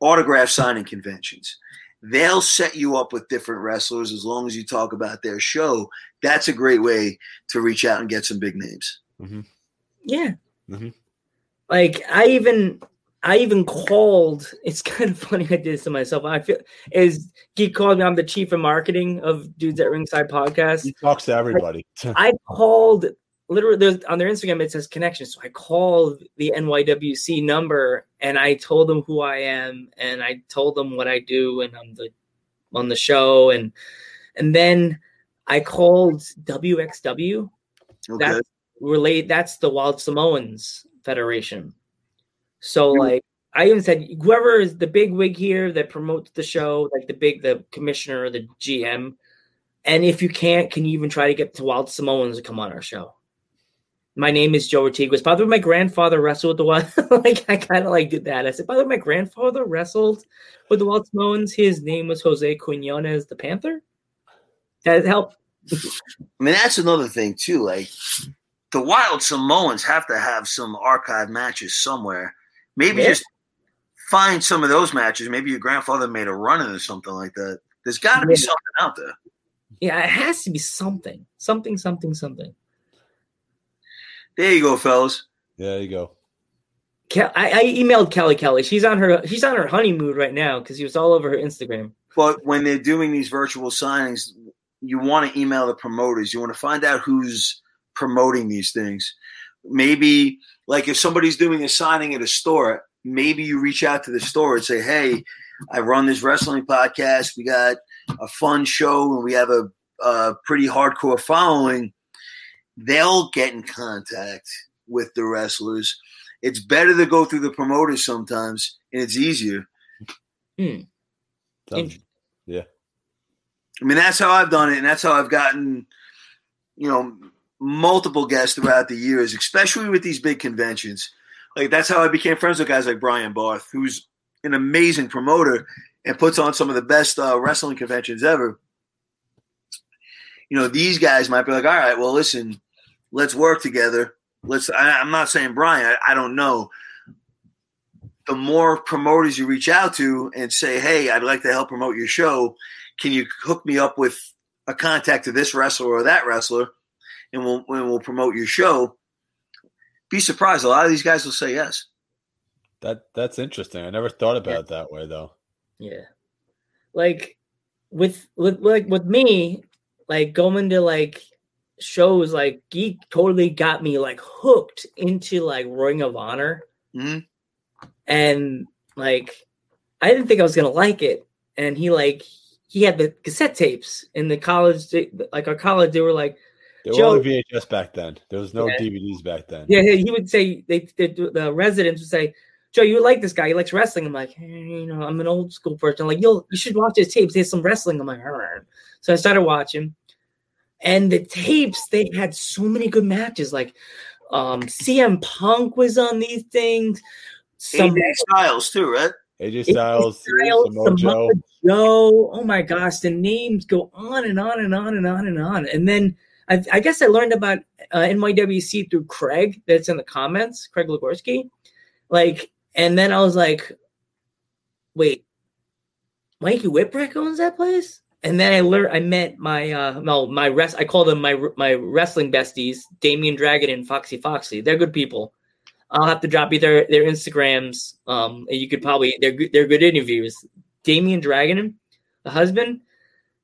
autograph signing conventions. They'll set you up with different wrestlers as long as you talk about their show. That's a great way to reach out and get some big names. Yeah. Mhm. Like I even I even called. It's kind of funny I did this to myself. I feel is Geek called me. I'm the chief of marketing of Dudes at Ringside podcast. He talks to everybody. I called literally on their Instagram. It says connection. So I called the NYWC number and I told them who I am and I told them what I do and I'm the on the show and and then I called WXW Okay. that's relate that's the wild samoans federation. So like i even said whoever is the big wig here that promotes the show like the big the commissioner or the gm and if you can't can you even try to get the wild samoans to come on our show? My name is joe Ortiguez. by the way my grandfather wrestled with the wild like i kind of like did that. I said by the way my grandfather wrestled with the wild samoans. His name was jose quinones the panther that helped I mean, that's another thing too. Like the Wild Samoans have to have some archive matches somewhere. Maybe Yeah. just find some of those matches. Maybe your grandfather made a run in or something like that. There's got to be Yeah. something out there. yeah it has to be something something something something There you go, fellas. Yeah, there you go. Ke- I, I emailed Kelly Kelly. She's on her she's on her honeymoon right now because he was all over her Instagram. But when they're doing these virtual signings, you want to email the promoters. You want to find out who's promoting these things. Maybe, like, if somebody's doing a signing at a store, maybe you reach out to the store and say, Hey, I run this wrestling podcast. We got a fun show and we have a, a pretty hardcore following. They'll get in contact with the wrestlers. It's better to go through the promoters sometimes, and it's easier. Hmm. Sounds- Interesting. I mean, that's how I've done it, and that's how I've gotten, you know, multiple guests throughout the years, especially with these big conventions. Like that's how I became friends with guys like Brian Barth, who's an amazing promoter and puts on some of the best uh, wrestling conventions ever. You know, these guys might be like, "All right, well, listen, let's work together. Let's." I, I'm not saying Brian. I, I don't know. The more promoters you reach out to and say, "Hey, I'd like to help promote your show," can you hook me up with a contact to this wrestler or that wrestler and we'll, and we'll promote your show be surprised a lot of these guys will say yes That that's interesting. I never thought about it that way though. Yeah. Like with with like with me, like going to like shows like Geek totally got me like hooked into like Ring of Honor. Mhm. And like I didn't think I was gonna like it. And he like he had the cassette tapes in the college like our college they were like There Joe- were only VHS back then. There was no Yeah. DVDs back then. Yeah, he he would say they, they the residents would say, "Joe, you like this guy? He likes wrestling." I'm like, hey, you know, I'm an old school person. like, you'll you should watch his tapes. There's some wrestling. I'm like, all right. So I started watching, and the tapes they had so many good matches. Like, um, CM Punk was on these things. Some AJ Styles too right AJ Styles, Styles, Samoa Joe. Joe. Oh my gosh, the names go on and on and on and on and on. And then I, I guess I learned about uh, NYWC through Craig. That's in the comments, Craig Lagorski. Like, and then I was like, wait, Mikey Whipwreck owns that place. And then I learned, I met my, uh, no, my rest, I call them my my wrestling besties, Damian Dragon and Foxy Foxy. They're good people. I'll have to drop you their their Instagrams. Um, and you could probably they're they're good interviews. Damian Dragon, the husband,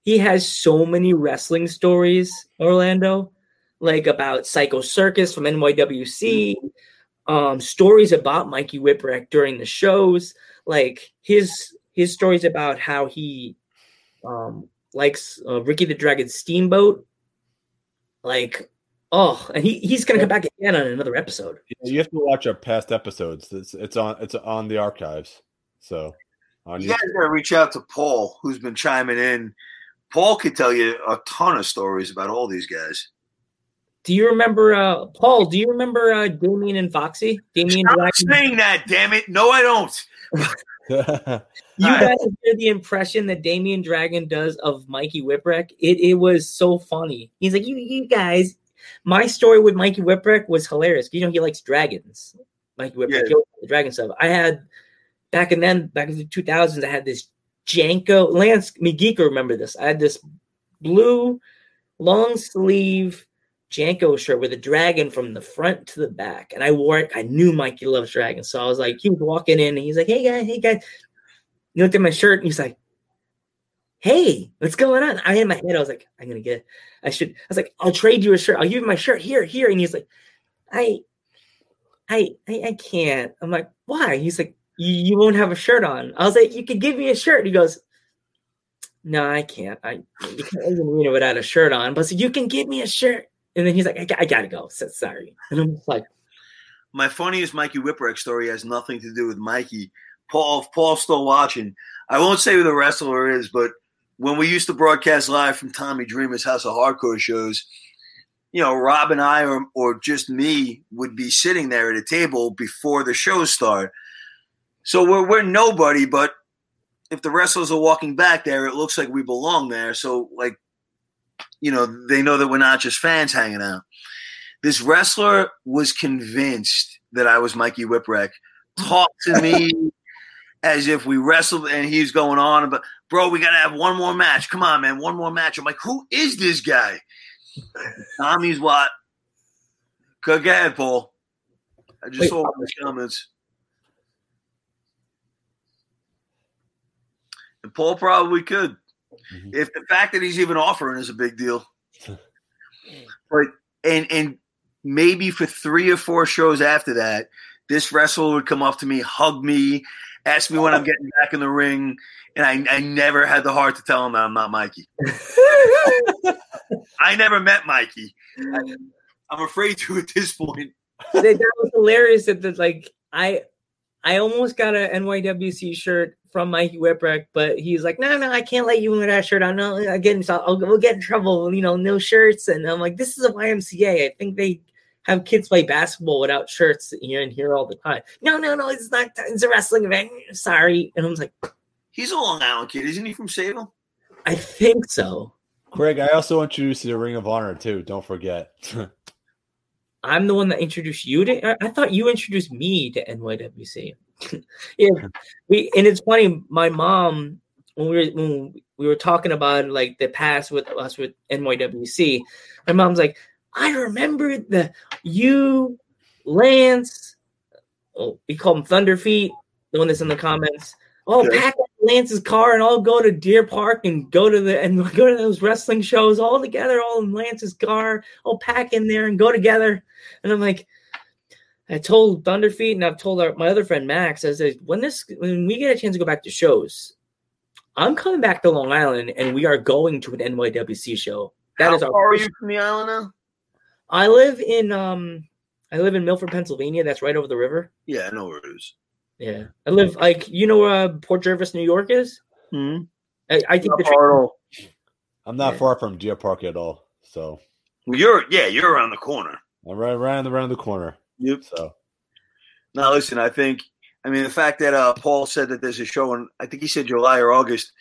he has so many wrestling stories. Orlando, like about Psycho Circus from NYWC, um, stories about Mikey Whipwreck during the shows. Like his his stories about how he um, likes uh, Ricky the Dragon Steamboat. Like, oh, and he, he's gonna come back again on another episode. You have to watch our past episodes. It's it's on it's on the archives. So on You guys gotta reach out to Paul, who's been chiming in. Paul could tell you a ton of stories about all these guys. Do you remember uh Paul? Do you remember uh Damien and Foxy? Damien Stop Dragon? saying that, damn it! No, I don't. You guys hear the impression that Damien Dragon does of Mikey Whipwreck? It it was so funny. He's like, you you guys. My story with Mikey Whipwreck was hilarious. You know he likes dragons. Mikey Whipwreck, Yeah. he always liked the dragon stuff. I had back in then, back in the two thousands, I had this JNCO Lance McGeek will remember this. I had this blue long sleeve JNCO shirt with a dragon from the front to the back. And I wore it. I knew Mikey loves dragons. So I was like, he was walking in and he's like, hey guys, hey guys. He looked at my shirt and he's like, Hey, what's going on? I in my head, I was like, I'm gonna get I should I was like, I'll trade you a shirt. I'll give you my shirt here, here. And he's like, I I I, I can't. I'm like, why? He's like, you, won't have a shirt on. I was like, you could give me a shirt. He goes, No, I can't. I you can't Marina without a shirt on. But so you can give me a shirt. And then he's like, I, I gotta go. So, sorry. And I'm like, My funniest Mikey Whipwreck story has nothing to do with Mikey. Paul, Paul's still watching, I won't say who the wrestler is, but when we used to broadcast live from Tommy Dreamer's House of Hardcore shows, you know, Rob and I, or, or just me, would be sitting there at a table before the shows start. So we're, we're nobody, but if the wrestlers are walking back there, it looks like we belong there. So, like, you know, they know that we're not just fans hanging out. This wrestler was convinced that I was Mikey Whipwreck. Talked to me as if we wrestled, and he's going on about, bro, we got to have one more match. Come on, man, one more match. I'm like, who is this guy? Tommy's what? Go ahead, Paul. I just Wait, saw his comments. And Paul probably could. Mhm. If the fact that he's even offering is a big deal. but and and maybe for three or four shows after that, this wrestler would come up to me, hug me, ask me when I'm getting back in the ring, and I, I never had the heart to tell him that I'm not Mikey. I never met Mikey. I, I'm afraid to at this point. that, that was hilarious that the, like I I almost got a NYWC shirt from Mikey Whipwreck, but he's like, no, no, I can't let you wear that shirt. I'm not again, so I'll, we'll get in trouble. You know, no shirts. And I'm like, this is a YMCA. I think they have kids play basketball without shirts here and here all the time. No, no, no, it's not. It's a wrestling event. Sorry. And I'm like, He's a Long Island kid, isn't he from Salem? I think so. Craig, I also introduced you to Ring of Honor too. Don't forget. I'm the one that introduced you to. I, I thought you introduced me to NYWC. yeah, we and it's funny. My mom, when we were when we were talking about like the past with us with NYWC, my mom's like, I remember the you, Lance. Oh, we call him Thunderfeet. The one that's in the comments. Oh, Okay. pack up Lance's car and I'll go to Deer Park and go to the and go to those wrestling shows all together, all in Lance's car. I'll pack in there and go together. And I'm like, I told Thunderfeet and I've told our, my other friend Max, I said, when this when we get a chance to go back to shows, I'm coming back to Long Island and we are going to an NYWC show. That How is our far are you from the island now? I live in um I live in Milford, Pennsylvania. That's right over the river. Yeah, I know where it is. Yeah. I live like you know where uh, Port Jervis, New York is? Mm-hmm. I, I think the Not far at. I'm not Yeah. far from Deer Park at all, so You're yeah, you're around the corner. I'm right around around the corner. Yep. So Now listen, I think I mean the fact that uh, Paul said that there's a show in I think he said July or August.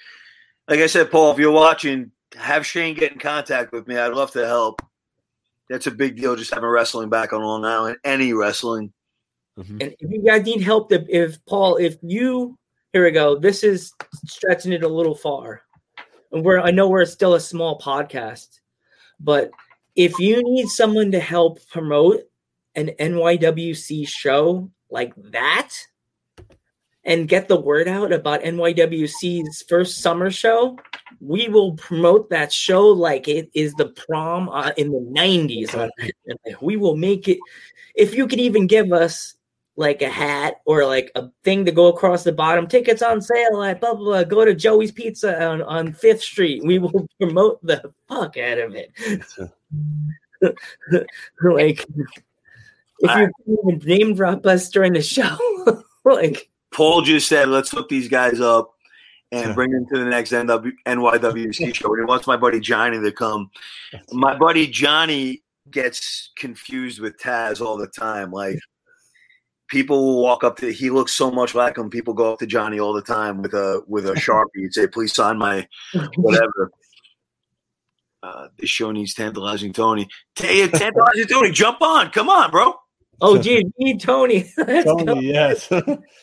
Like I said, Paul, if you're watching, have Shane get in contact with me. I'd love to help. That's a big deal. Just having wrestling back on Long Island, any wrestling. Mhm. And if you guys need help, if, if Paul, if you, here we go. This is stretching it a little far, and we're I know we're still a small podcast, but if you need someone to help promote an NYWC show like that, and get the word out about NYWC's first summer show, we will promote that show like it is the prom uh, in the 90s. We will make it. If you could even give us like a hat or like a thing to go across the bottom. Tickets on sale at blah blah. blah. Go to Joey's Pizza on, on Fifth Street. We will promote the fuck out of it. like if you even name drop us during the show, like Paul just said, let's hook these guys up and bring them to the next NW, NYWC show. And he wants my buddy Johnny to come. My buddy Johnny gets confused with Taz all the time. Like people will walk up to he looks so much like him. People go up to Johnny all the time with a with a sharpie and say, "Please sign my whatever." Uh, this show needs tantalizing Tony. T- tantalizing Tony, jump on! Come on, bro. Oh, gee, need Tony. Let's go. Tony, yes. Come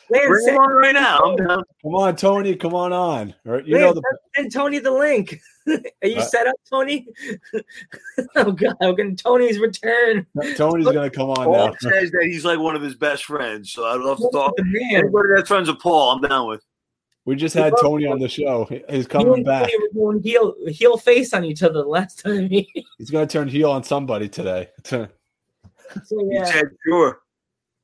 Bring him on right now. I'm on, Tony. Come on on. All right, you know the send Tony the link. Are you Uh, set up, Tony? oh God, we're getting Tony's return. Tony's gonna come on now. Paul now. says that he's like one of his best friends. So I'd love to talk. The man. Anybody that's friends with Paul, I'm down with. We just had Tony on the show. He's coming and back. Tony were going heel heel face on each other the last time. He's gonna turn heel on somebody today. so yeah. said, sure.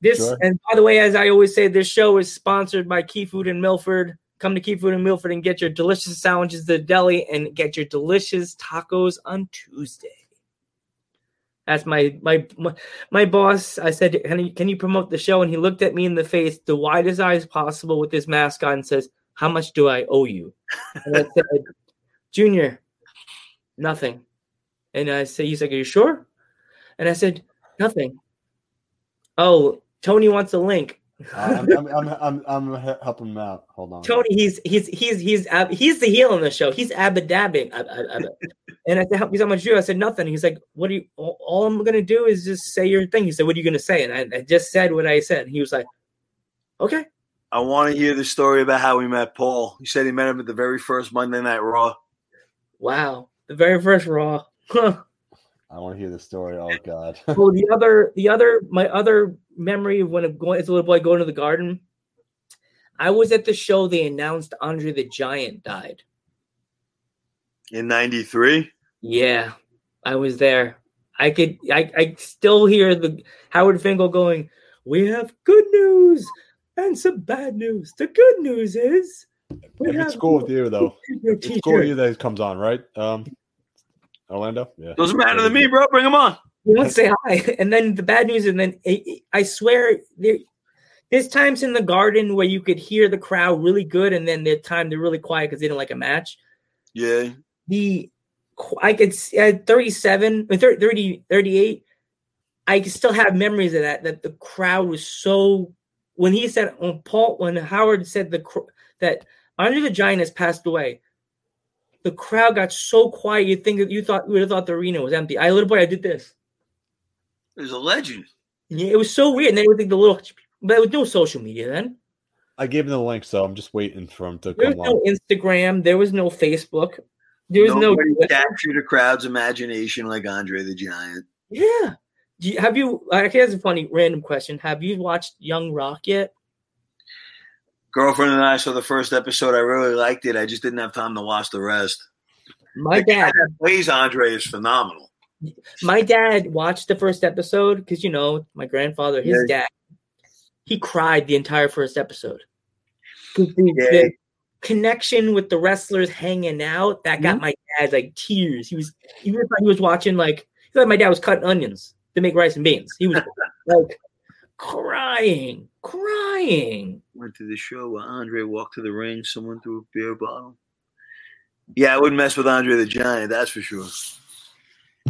This Sure. and by the way, as I always say, this show is sponsored by Key Food in Milford. Come to Key Food in Milford and get your delicious sandwiches at the deli and get your delicious tacos on Tuesday. That's my my my, my boss. I said, can you, can you promote the show? And he looked at me in the face, the widest eyes possible, with his mask on, and says, "How much do I owe you?" And I said, "Junior, nothing." And I said, "He's like, are you sure?" And I said, "Nothing." Oh, Tony wants a link. I'm, I'm, I'm, I'm, I'm helping him out. Hold on. Tony, he's he's he's he's ab- he's the heel on the show. He's abadabbing. Ab- ab- ab- and I said, "How he's how much do?" I said, "Nothing." He's like, "What do you? All, all I'm gonna do is just say your thing." He said, "What are you gonna say?" And I, I just said what I said. He was like, "Okay." I want to hear the story about how we met Paul. He said he met him at the very first Monday Night Raw. Wow, the very first Raw. Huh. I want to hear the story. Oh God. well, the other, the other, my other memory of when I'm going as a little boy going to the garden. I was at the show. They announced Andre the Giant died. In 93? Yeah, I was there. I could I, I still hear the Howard Finkel going, We have good news and some bad news. The good news is we If have it's cool with you though. It's cool with you that it comes on, right? Um, Orlando. Yeah. Doesn't matter to me, bro. Bring them on. You want to say hi, and then the bad news, and then I, I swear there, there's times in the garden where you could hear the crowd really good, and then there's time they're really quiet because they didn't like a match. Yeah. the I could s- at 37 uh, 30, 30 38 I can still have memories of that that the crowd was so when he said when Paul when Howard said the that Andre the Giant has passed away the crowd got so quiet you think that you thought you would have thought the arena was empty I little boy I did this It was a legend. yeah, it was so weird and then think the little but there was no social media then I gave him the link, so I'm just waiting for him to there was come no. Instagram there was no Facebook there was Nobody no captured a crowd's imagination like Andre the Giant. Yeah. Do you, have you? Actually, that's a funny random question. Have you watched Young Rock yet? Girlfriend and I saw the first episode. I really liked it. I just didn't have time to watch the rest. My the dad, plays Andre is phenomenal. my dad watched the first episode because you know my grandfather, his dad, he cried the entire first episode. The, Yeah. the connection with the wrestlers hanging out that Mm-hmm. got my dad like tears. He was he was he was watching like he thought my dad was cutting onions to make rice and beans. He was like crying, crying. Went to the show where Andre walked to the ring. Someone threw a beer bottle. Yeah, I wouldn't mess with Andre the Giant. That's for sure.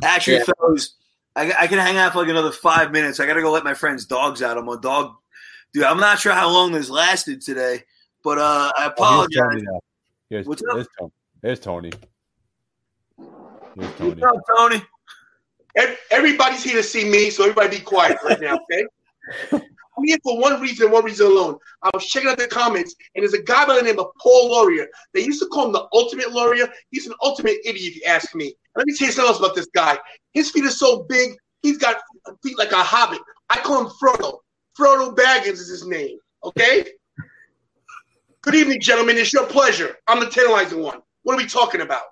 Actually, Yeah. fellas, I, I can hang out for like another five minutes. I got to go let my friend's dogs out. I'm a dog. Dude, I'm not sure how long this lasted today, but uh, I Oh, here's apologize. Tony. Here's, What's up? Here's Tony. Here's Tony. Here's Tony. What's up, Tony? Everybody's here to see me, so everybody be quiet right now, okay? I'm here for one reason, one reason alone. I was checking out the comments, and there's a guy by the name of Paul Laurier. They used to call him the ultimate Laurier. He's an ultimate idiot, if you ask me. Let me tell you something else about this guy. His feet are so big, he's got feet like a hobbit. I call him Frodo. Frodo Baggins is his name, okay? Good evening, gentlemen. It's your pleasure. I'm the tantalizing one. What are we talking about?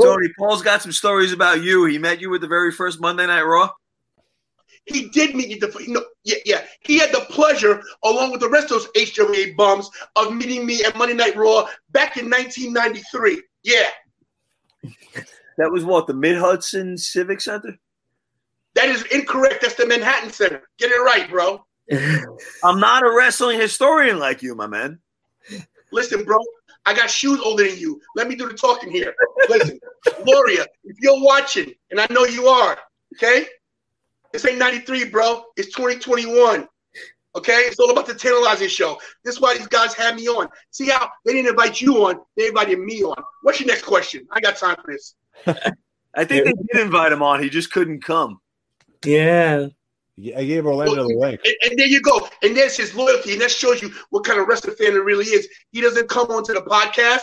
Tony, Paul's got some stories about you. He met you at the very first Monday Night Raw. He did meet the you know, yeah, yeah. He had the pleasure, along with the rest of those HWA bums, of meeting me at Monday Night Raw back in 1993. Yeah. That was what the Mid Hudson Civic Center. That is incorrect. That's the Manhattan Center. Get it right, bro. I'm not a wrestling historian like you, my man. Listen, bro. I got shoes older than you. Let me do the talking here. Listen, Gloria, if you're watching, and I know you are, okay? This ain't 93, bro. It's 2021. Okay? It's all about the tantalizing show. This is why these guys had me on. See how they didn't invite you on, they invited me on. What's your next question? I got time for this. I think they did invite him on. He just couldn't come. yeah. Yeah, I gave Orlando the link. And, and there you go. And there's his loyalty. And that shows you what kind of wrestling fan it really is. He doesn't come onto the podcast.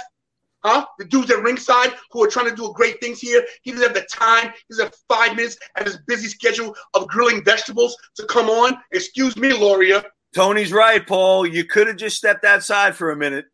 Huh? The dudes at ringside who are trying to do great things here. He doesn't have the time. He doesn't have five minutes at his busy schedule of grilling vegetables to come on. Excuse me, Loria. Tony's right, Paul. You could have just stepped outside for a minute.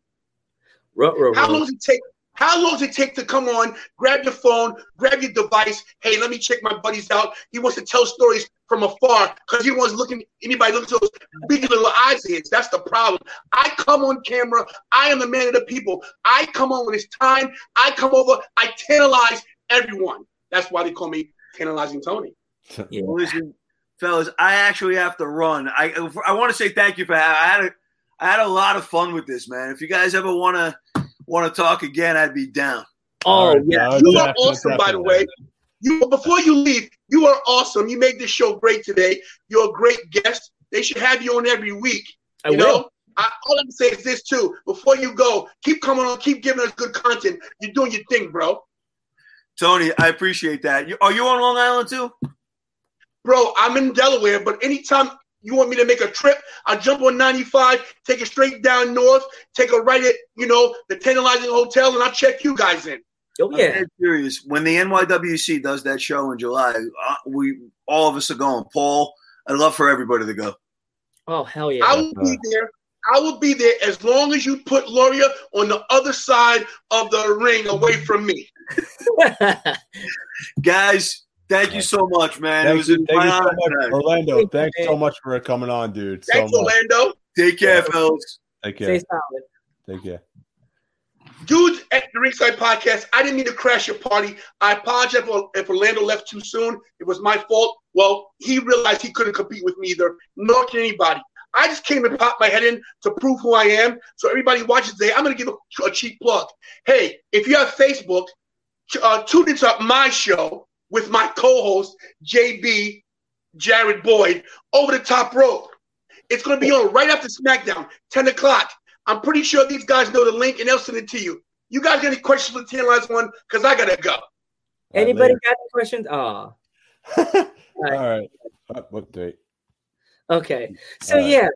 Ruh, ruh, How long does it take? How long does it take to come on, grab your phone, grab your device? Hey, let me check my buddies out. He wants to tell stories from afar because he wants looking anybody looking to those big little eyes of his. That's the problem. I come on camera. I am the man of the people. I come on when it's time. I come over. I tantalize everyone. That's why they call me tantalizing Tony. Yeah. Listen, fellas, I actually have to run. I I want to say thank you for having. I had a I had a lot of fun with this, man. If you guys ever want to want to talk again, I'd be down. Oh, Alright, yeah. no, You are definitely, awesome, by the way. You before you leave, you are awesome. You made this show great today. You're a great guest. They should have you on every week. I You will. know, I, all I can say is this too. Before you go, keep coming on, keep giving us good content. You're doing your thing, bro. Tony, I appreciate that. You, are you on Long Island too? Bro, I'm in Delaware, but anytime you want me to make a trip, I'll jump on 95, take it straight down north, take a right at, you know, the Tantalizing Hotel, and I'll check you guys in. Oh, I'm yeah. serious. When the NYWC does that show in July, uh, we all of us are going. Paul, I'd love for everybody to go. Oh, hell yeah. I will be there. I will be there as long as you put Loria on the other side of the ring away from me. Guys, thank you so much, man. it was you, a thank you so much. Orlando. Thanks so much for coming on, dude. Thanks, much. Orlando. Take care, fellas. Take care. Stay solid. Take care. Dudes at the Ringside Podcast, I didn't mean to crash your party. I apologize if Orlando left too soon. It was my fault. Well, he realized he couldn't compete with me either, nor can anybody. I just came to pop my head in to prove who I am. So everybody watches today, I'm going to give a, a cheap plug. Hey, if you have Facebook, uh, tune into my show with my co-host JB Jared Boyd over the top rope. It's going to be on right after SmackDown, 10 o'clock. I'm pretty sure these guys know the link and they'll send it to you. You guys got any questions for the 10 last one? Because I got to go. Anybody got any questions? Oh, All right. What date? okay. So, All right. yeah,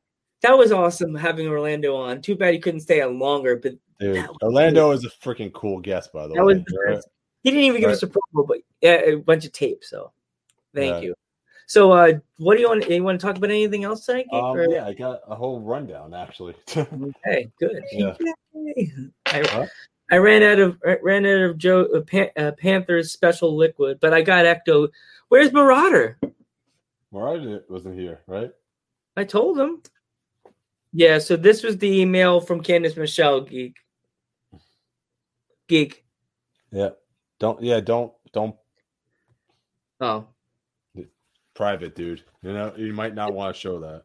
that was awesome having Orlando on. Too bad he couldn't stay on longer, but Dude, That was Orlando is a freaking cool guest, by the that was way. the Right? He didn't even give Right. us a promo, but yeah, a bunch of tape. So, thank Yeah. you. So, uh, what do you want? You want to talk about anything else tonight? Um, or- yeah, I got a whole rundown actually. Okay, good. Yeah. I, Huh? I ran out of ran out of Joe uh, Pan, uh, Panthers special liquid, but I got Ecto. Where's Marauder? Marauder wasn't here, right? I told him. Yeah, so this was the email from Candice Michelle, geek. Geek. Yeah. Don't. Yeah. Don't. Don't. Oh Private, dude. You know, you might not want to show that.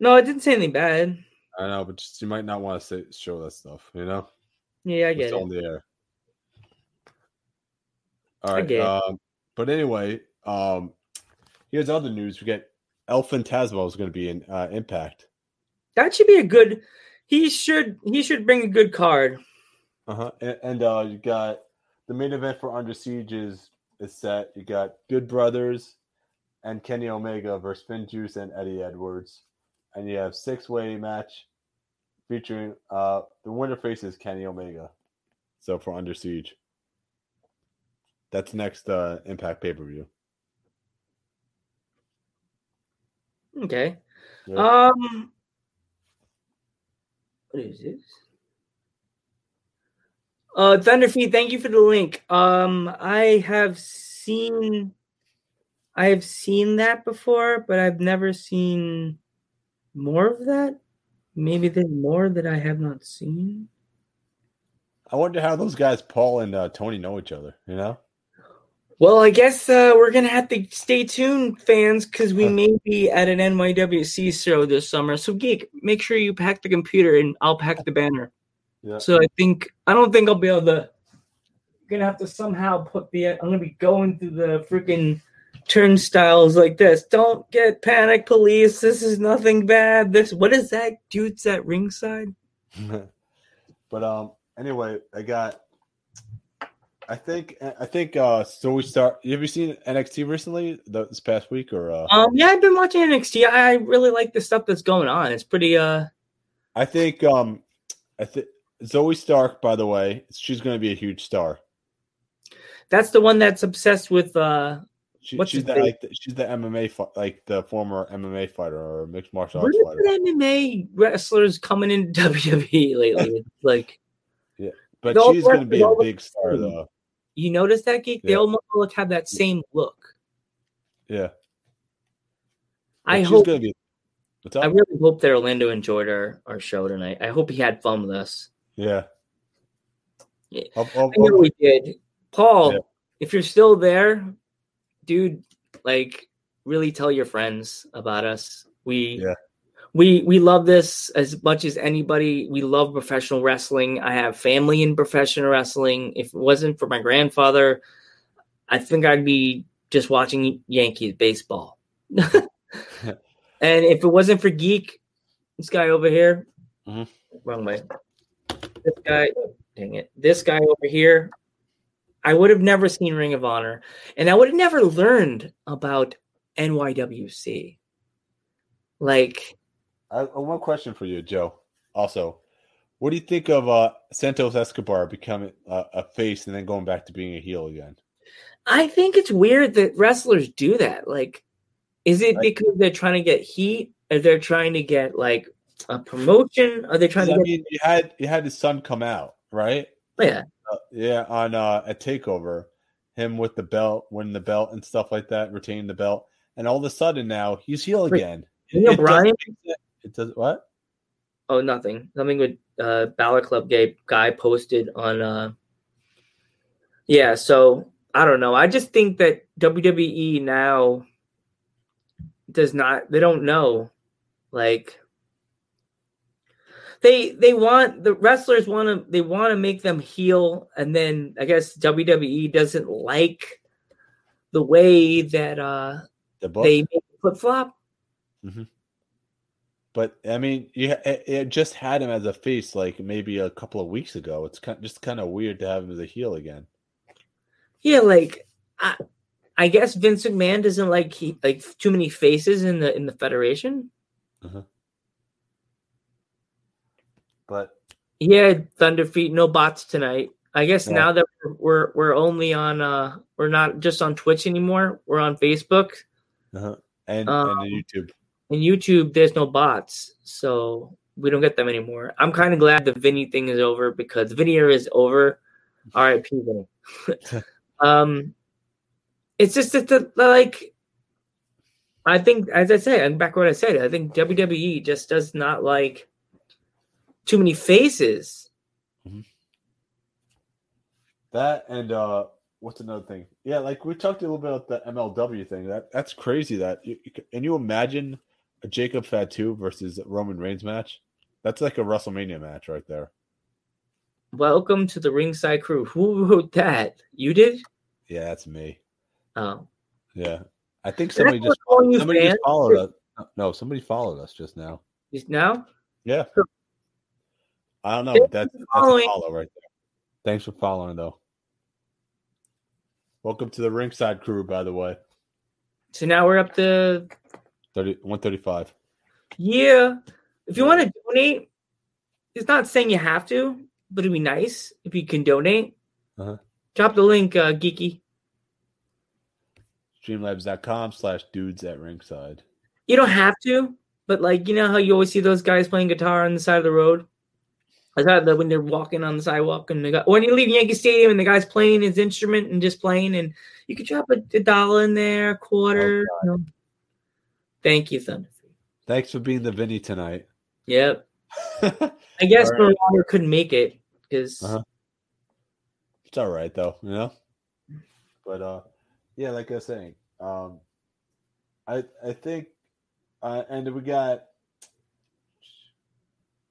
no, I didn't say anything bad. I know, but just, you might not want to say show that stuff. You know, Yeah, I it's get it. on the air. All I get. Um, but anyway, um, here's other news. We get El Phantasmo is going to be in uh, Impact. That should be a good. He should he should bring a good card. Uh huh. And, and uh, you got the main event for Under Siege is is set. You got Good Brothers and Kenny Omega versus Finn Juice and Eddie Edwards, and you have six way match featuring uh the winner faces Kenny Omega. So for Under Siege, that's next uh Impact pay per view. Okay. Yeah. Um. What is this? Uh, Thunderfeet, thank you for the link. Um, I have seen I have seen that before, but I've never seen more of that. Maybe there's more that I have not seen. I wonder how those guys, Paul and uh, Tony, know each other. You know? Well, I guess uh, we're gonna have to stay tuned, fans, because we may be at an NYWC show this summer. So, geek, make sure you pack the computer, and I'll pack the banner. Yeah. So I think I don't think I'll be able to. Gonna have to somehow put the. I'm gonna be going through the freaking turnstiles like this. Don't get panic, police. This is nothing bad. This what is that? Dude's at ringside. but um, anyway, I got. I think I think uh so we start. Have you seen NXT recently the, this past week or? uh Um, yeah, I've been watching NXT. I really like the stuff that's going on. It's pretty. Uh, I think um, I think Zoey Stark. By the way, she's going to be a huge star. that's the one that's obsessed with. uh She, What's she's the, name? like the, she's the MMA like the former MMA fighter or mixed martial arts fighter. MMA wrestlers coming in WWE lately? It's like yeah, But she's going to be a big star though. you notice that geek? They Yeah. almost look have that same look. Yeah, I But hope. Be. I really hope that Orlando enjoyed our, our show tonight. I hope he had fun with us. yeah. Yeah. I'll- I'll- I know I'll- we did. Paul, Yeah. if you're still there, dude, like really tell your friends about us. We Yeah. we we love this as much as anybody. We love professional wrestling. I have family in professional wrestling. If it wasn't for my grandfather, I think I'd be just watching Yankees baseball. and if it wasn't for Geek, this guy over here, Mhm. wrong way. This guy, dang it, this guy over here, I would have never seen Ring of Honor, and I would have never learned about NYWC. Like, I, I- one question for you, Joe. Also, what do you think of uh, Santos Escobar becoming uh, a face and then going back to being a heel again? I think it's weird that wrestlers do that. Like, is it because they're trying to get heat? Or they're trying to get like a promotion? Are they trying I to get? mean, you had you had his son come out, right? Yeah, Uh, yeah, on uh, a takeover, him with the belt, winning the belt and stuff like that, retaining the belt, and all of a sudden now he's heel again. know It Brian? make. It does what? Oh, nothing. Something with uh Balor Club gay guy posted on uh Yeah, so I don't know. I just think that WWE now does not they don't know. Like they they want the wrestlers want to they want to make them heal, and then I guess WWE doesn't like the way that uh The book. they make flip flop. But I mean, you it, it just had him as a face like maybe a couple of weeks ago. It's kind just kind of weird to have him as a heel again. Yeah, like I, I guess Vince McMahon doesn't like he, like too many faces in the in the federation. But He had Thunder Feet, no bots tonight. I guess Yeah. now that we're, we're only on uh we're not just on Twitch anymore. We're on Facebook uh and Um, and YouTube. and YouTube. There's no bots, so we don't get them anymore. I'm kind of glad the Vinny thing is over because Vinny is over. R.I.P. Vinny. um, it's just that the, the, like I think, as I say, I'm back what I said. I think WWE just does not like too many faces. That and uh what's another thing? Yeah, like we talked a little bit about the MLW thing. That that's crazy. That you, you- can you imagine a Jacob Fatu versus Roman Reigns match? That's like a WrestleMania match right there. Welcome to the ringside crew. Who wrote that? You did? Yeah, that's me. Oh, Yeah, I think somebody just what's calling you somebody just followed us. No, somebody followed us just now. just now? Yeah. I don't know. That's that's a follow right there. Thanks for following though. Welcome to the ringside crew, by the way. So now we're up to 30, 135. Yeah. If you want to donate, it's not saying you have to, but it'd be nice if you can donate. Uh-huh. Drop the link, uh, Geeky. Streamlabs.com slash dudes at ringside. You don't have to, but like, you know how you always see those guys playing guitar on the side of the road? I thought that when they're walking on the sidewalk and they got when you leave Yankee Stadium and the guy's playing his instrument and just playing and you could drop a, a dollar in there, a quarter. Oh, you know. Thank you, Thunder. Thanks for being the Vinny tonight. Yep. I guess right. Couldn't make it because Uh-huh. It's all right though, you know. But uh, yeah, like I was saying, um, I I think, uh, and we got.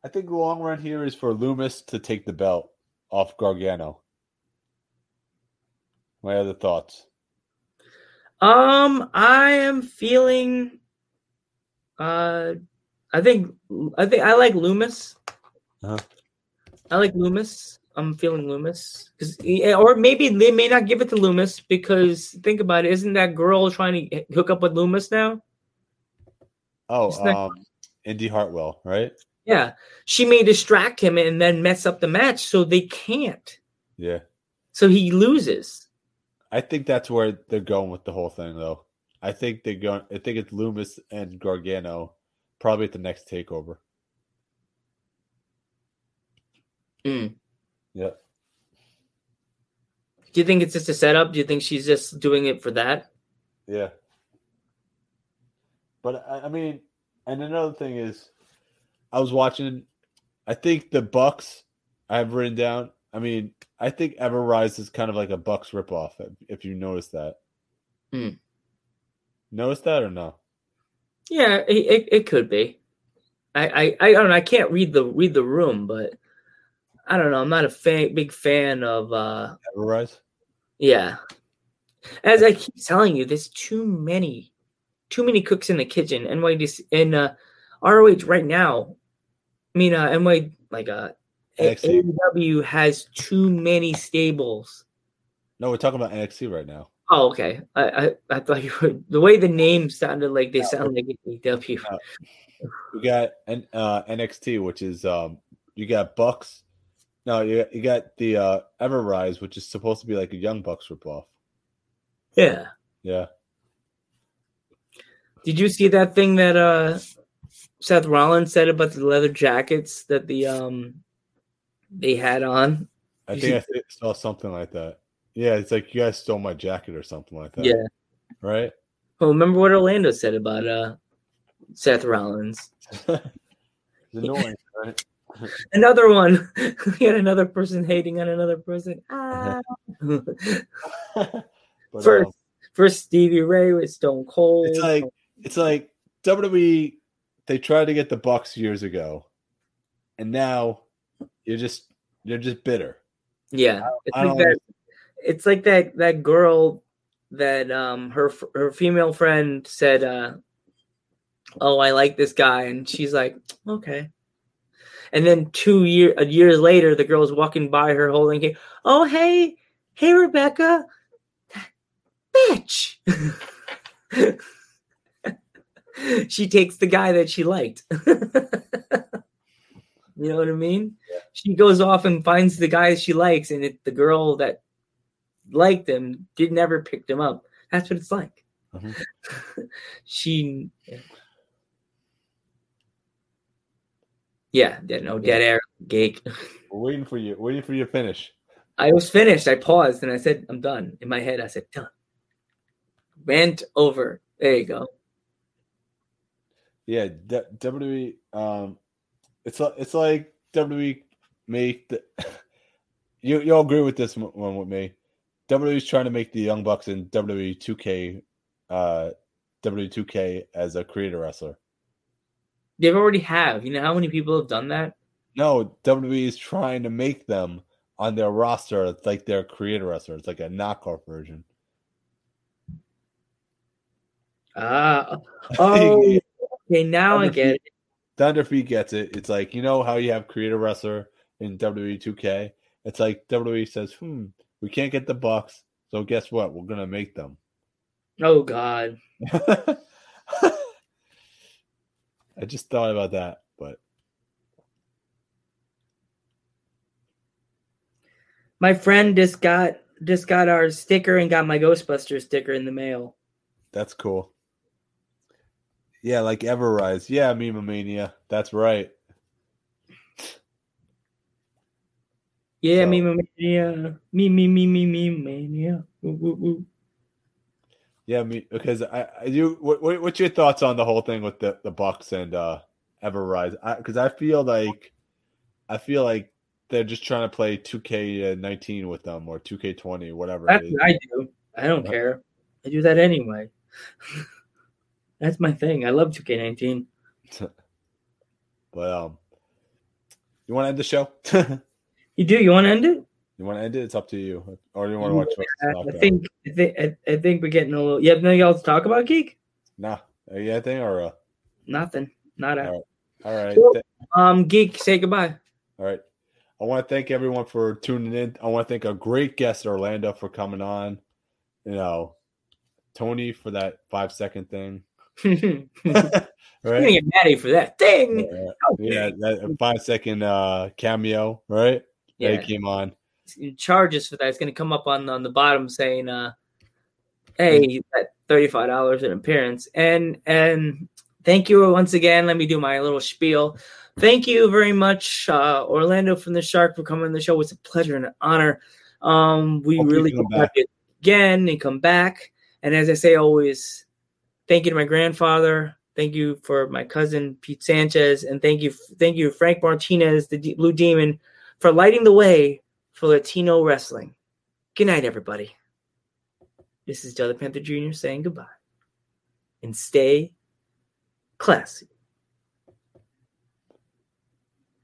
I think the long run here is for Lumis to take the belt off Gargano. My other thoughts. Um, I am feeling. Uh, I think I think I like Lumis. Uh-huh. I like Lumis. I'm feeling Lumis because, or maybe they may not give it to Lumis because think about it. Isn't that girl trying to hook up with Lumis now? Oh, um, Indi Hartwell, right? Yeah, she may distract him and then mess up the match, so they can't. Yeah, So he loses. I think that's where they're going with the whole thing, though. I think they're going. I think it's Lumis and Gargano, probably at the next takeover. Mm. Yeah. Do you think it's just a setup? Do you think she's just doing it for that? Yeah. But I, I mean, and another thing is, I was watching. I think the Bucks I have written down. I mean, I think Ever Rise is kind of like a Bucks ripoff. If, you notice that. Hmm. Notice that or no? Yeah, it, it, it could be. I, I I don't know. I can't read the read the room, but I don't know. I'm not a fan, big fan of. uh Ever Rise. Yeah, as I keep telling you, there's too many, too many cooks in the kitchen. NYDC in uh, ROH right now. I mean, uh, NY like uh, NXT. AEW has too many stables. No, we're talking about NXT right now. Oh, okay. I I, I thought you were the way the name sounded like they sound like AEW. We got N, uh, NXT, which is um, you got Bucks. No, you you got the uh, Ever Rise, which is supposed to be like a Young Bucks ripoff. Yeah. Yeah. Did you see that thing that uh Seth Rollins said about the leather jackets that the um they had on? I You think I see- thi- saw something like that. Yeah, it's like you guys stole my jacket or something like that. Yeah. Right? Well, remember what Orlando said about uh Seth Rollins? it's annoying, right? Another one. we had another person hating on another person. Ah. but, first, um, first Stevie Ray with Stone Cold. it's like it's like WWE they tried to get the Bucks years ago. And now you're just you're just bitter. Yeah, it's like that. It's like that that girl that um her her female friend said, uh, "Oh, I like this guy," and she's like, "Okay." And then two year a years later, the girl's walking by her holding, a- "Oh, hey, hey, Rebecca, bitch." she takes the guy that she liked. you know what I mean? She goes off and finds the guy she likes, and it, the girl that liked him did never picked him up. That's what it's like. Mhm. she, yeah, yeah, no dead air, gate. Waiting for you. Waiting for you to finish. I was finished. I paused and I said, "I'm done." In my head, I said, "Done." Rant over. There you go. Yeah, D- WWE. Um, it's it's like WWE make the. You you all agree with this one with me? WWE's trying to make the Young Bucks in WWE 2K, uh, WWE 2K as a creator wrestler. They've already have. You know how many people have done that? No, WWE is trying to make them on their roster. It's like their creator wrestler. It's like a knockoff version. Ah, oh, okay. Now I get it. Thunder Feet gets it. It's like you know how you have creative wrestler in WWE 2K. It's like WWE says, "Hmm, we can't get the Bucks, so guess what? We're gonna make them." Oh God. I just thought about that, but My friend just got just got our sticker and got my Ghostbuster sticker in the mail. that's cool. Yeah, like Everrise. Yeah, Meme Mania. That's right. Yeah, So- me, me, me, me, me, mania. Woo, woo, woo. Yeah, me because I, I do. What, what, what's your thoughts on the whole thing with the the Bucks and uh Everrise? Because I, feel like I feel like they're just trying to play 2K19 with them or 2K20, whatever. That's what I do. I don't care. I do that anyway. That's my thing. I love 2K19. But um, you want to end the show? You do? You want to end it? you want to end it? It's up to you. Or do you want to watch? I, I think I think I, I think we're getting a little. You have nothing else to talk about, Geek? Nah, yeah, I think or uh, Nothing. Not a. All all right. Cool. Th- Um, Geek, say goodbye. All right. I want to thank everyone for tuning in. I want to thank a great guest Orlando for coming on. You know, Tony for that five second thing. I'm gonna get mad at you for that thing. Yeah, yeah, that five second uh cameo, right? Yeah. They came on. charges for that. It's going to come up on on the bottom saying, uh, "Hey, that thirty five dollars in appearance." And and thank you once again. Let me do my little spiel. Thank you very much, uh, Orlando from the Shark, for coming on the show. It's a pleasure and an honor. Um, we Hope really come hope to have you again and come back. And as I say always, thank you to my grandfather. Thank you for my cousin Pete Sanchez, and thank you, thank you Frank Martinez, the D- Blue Demon, for lighting the way for Latino wrestling. Good night, everybody. This is the Panther Jr. saying goodbye. And stay classy.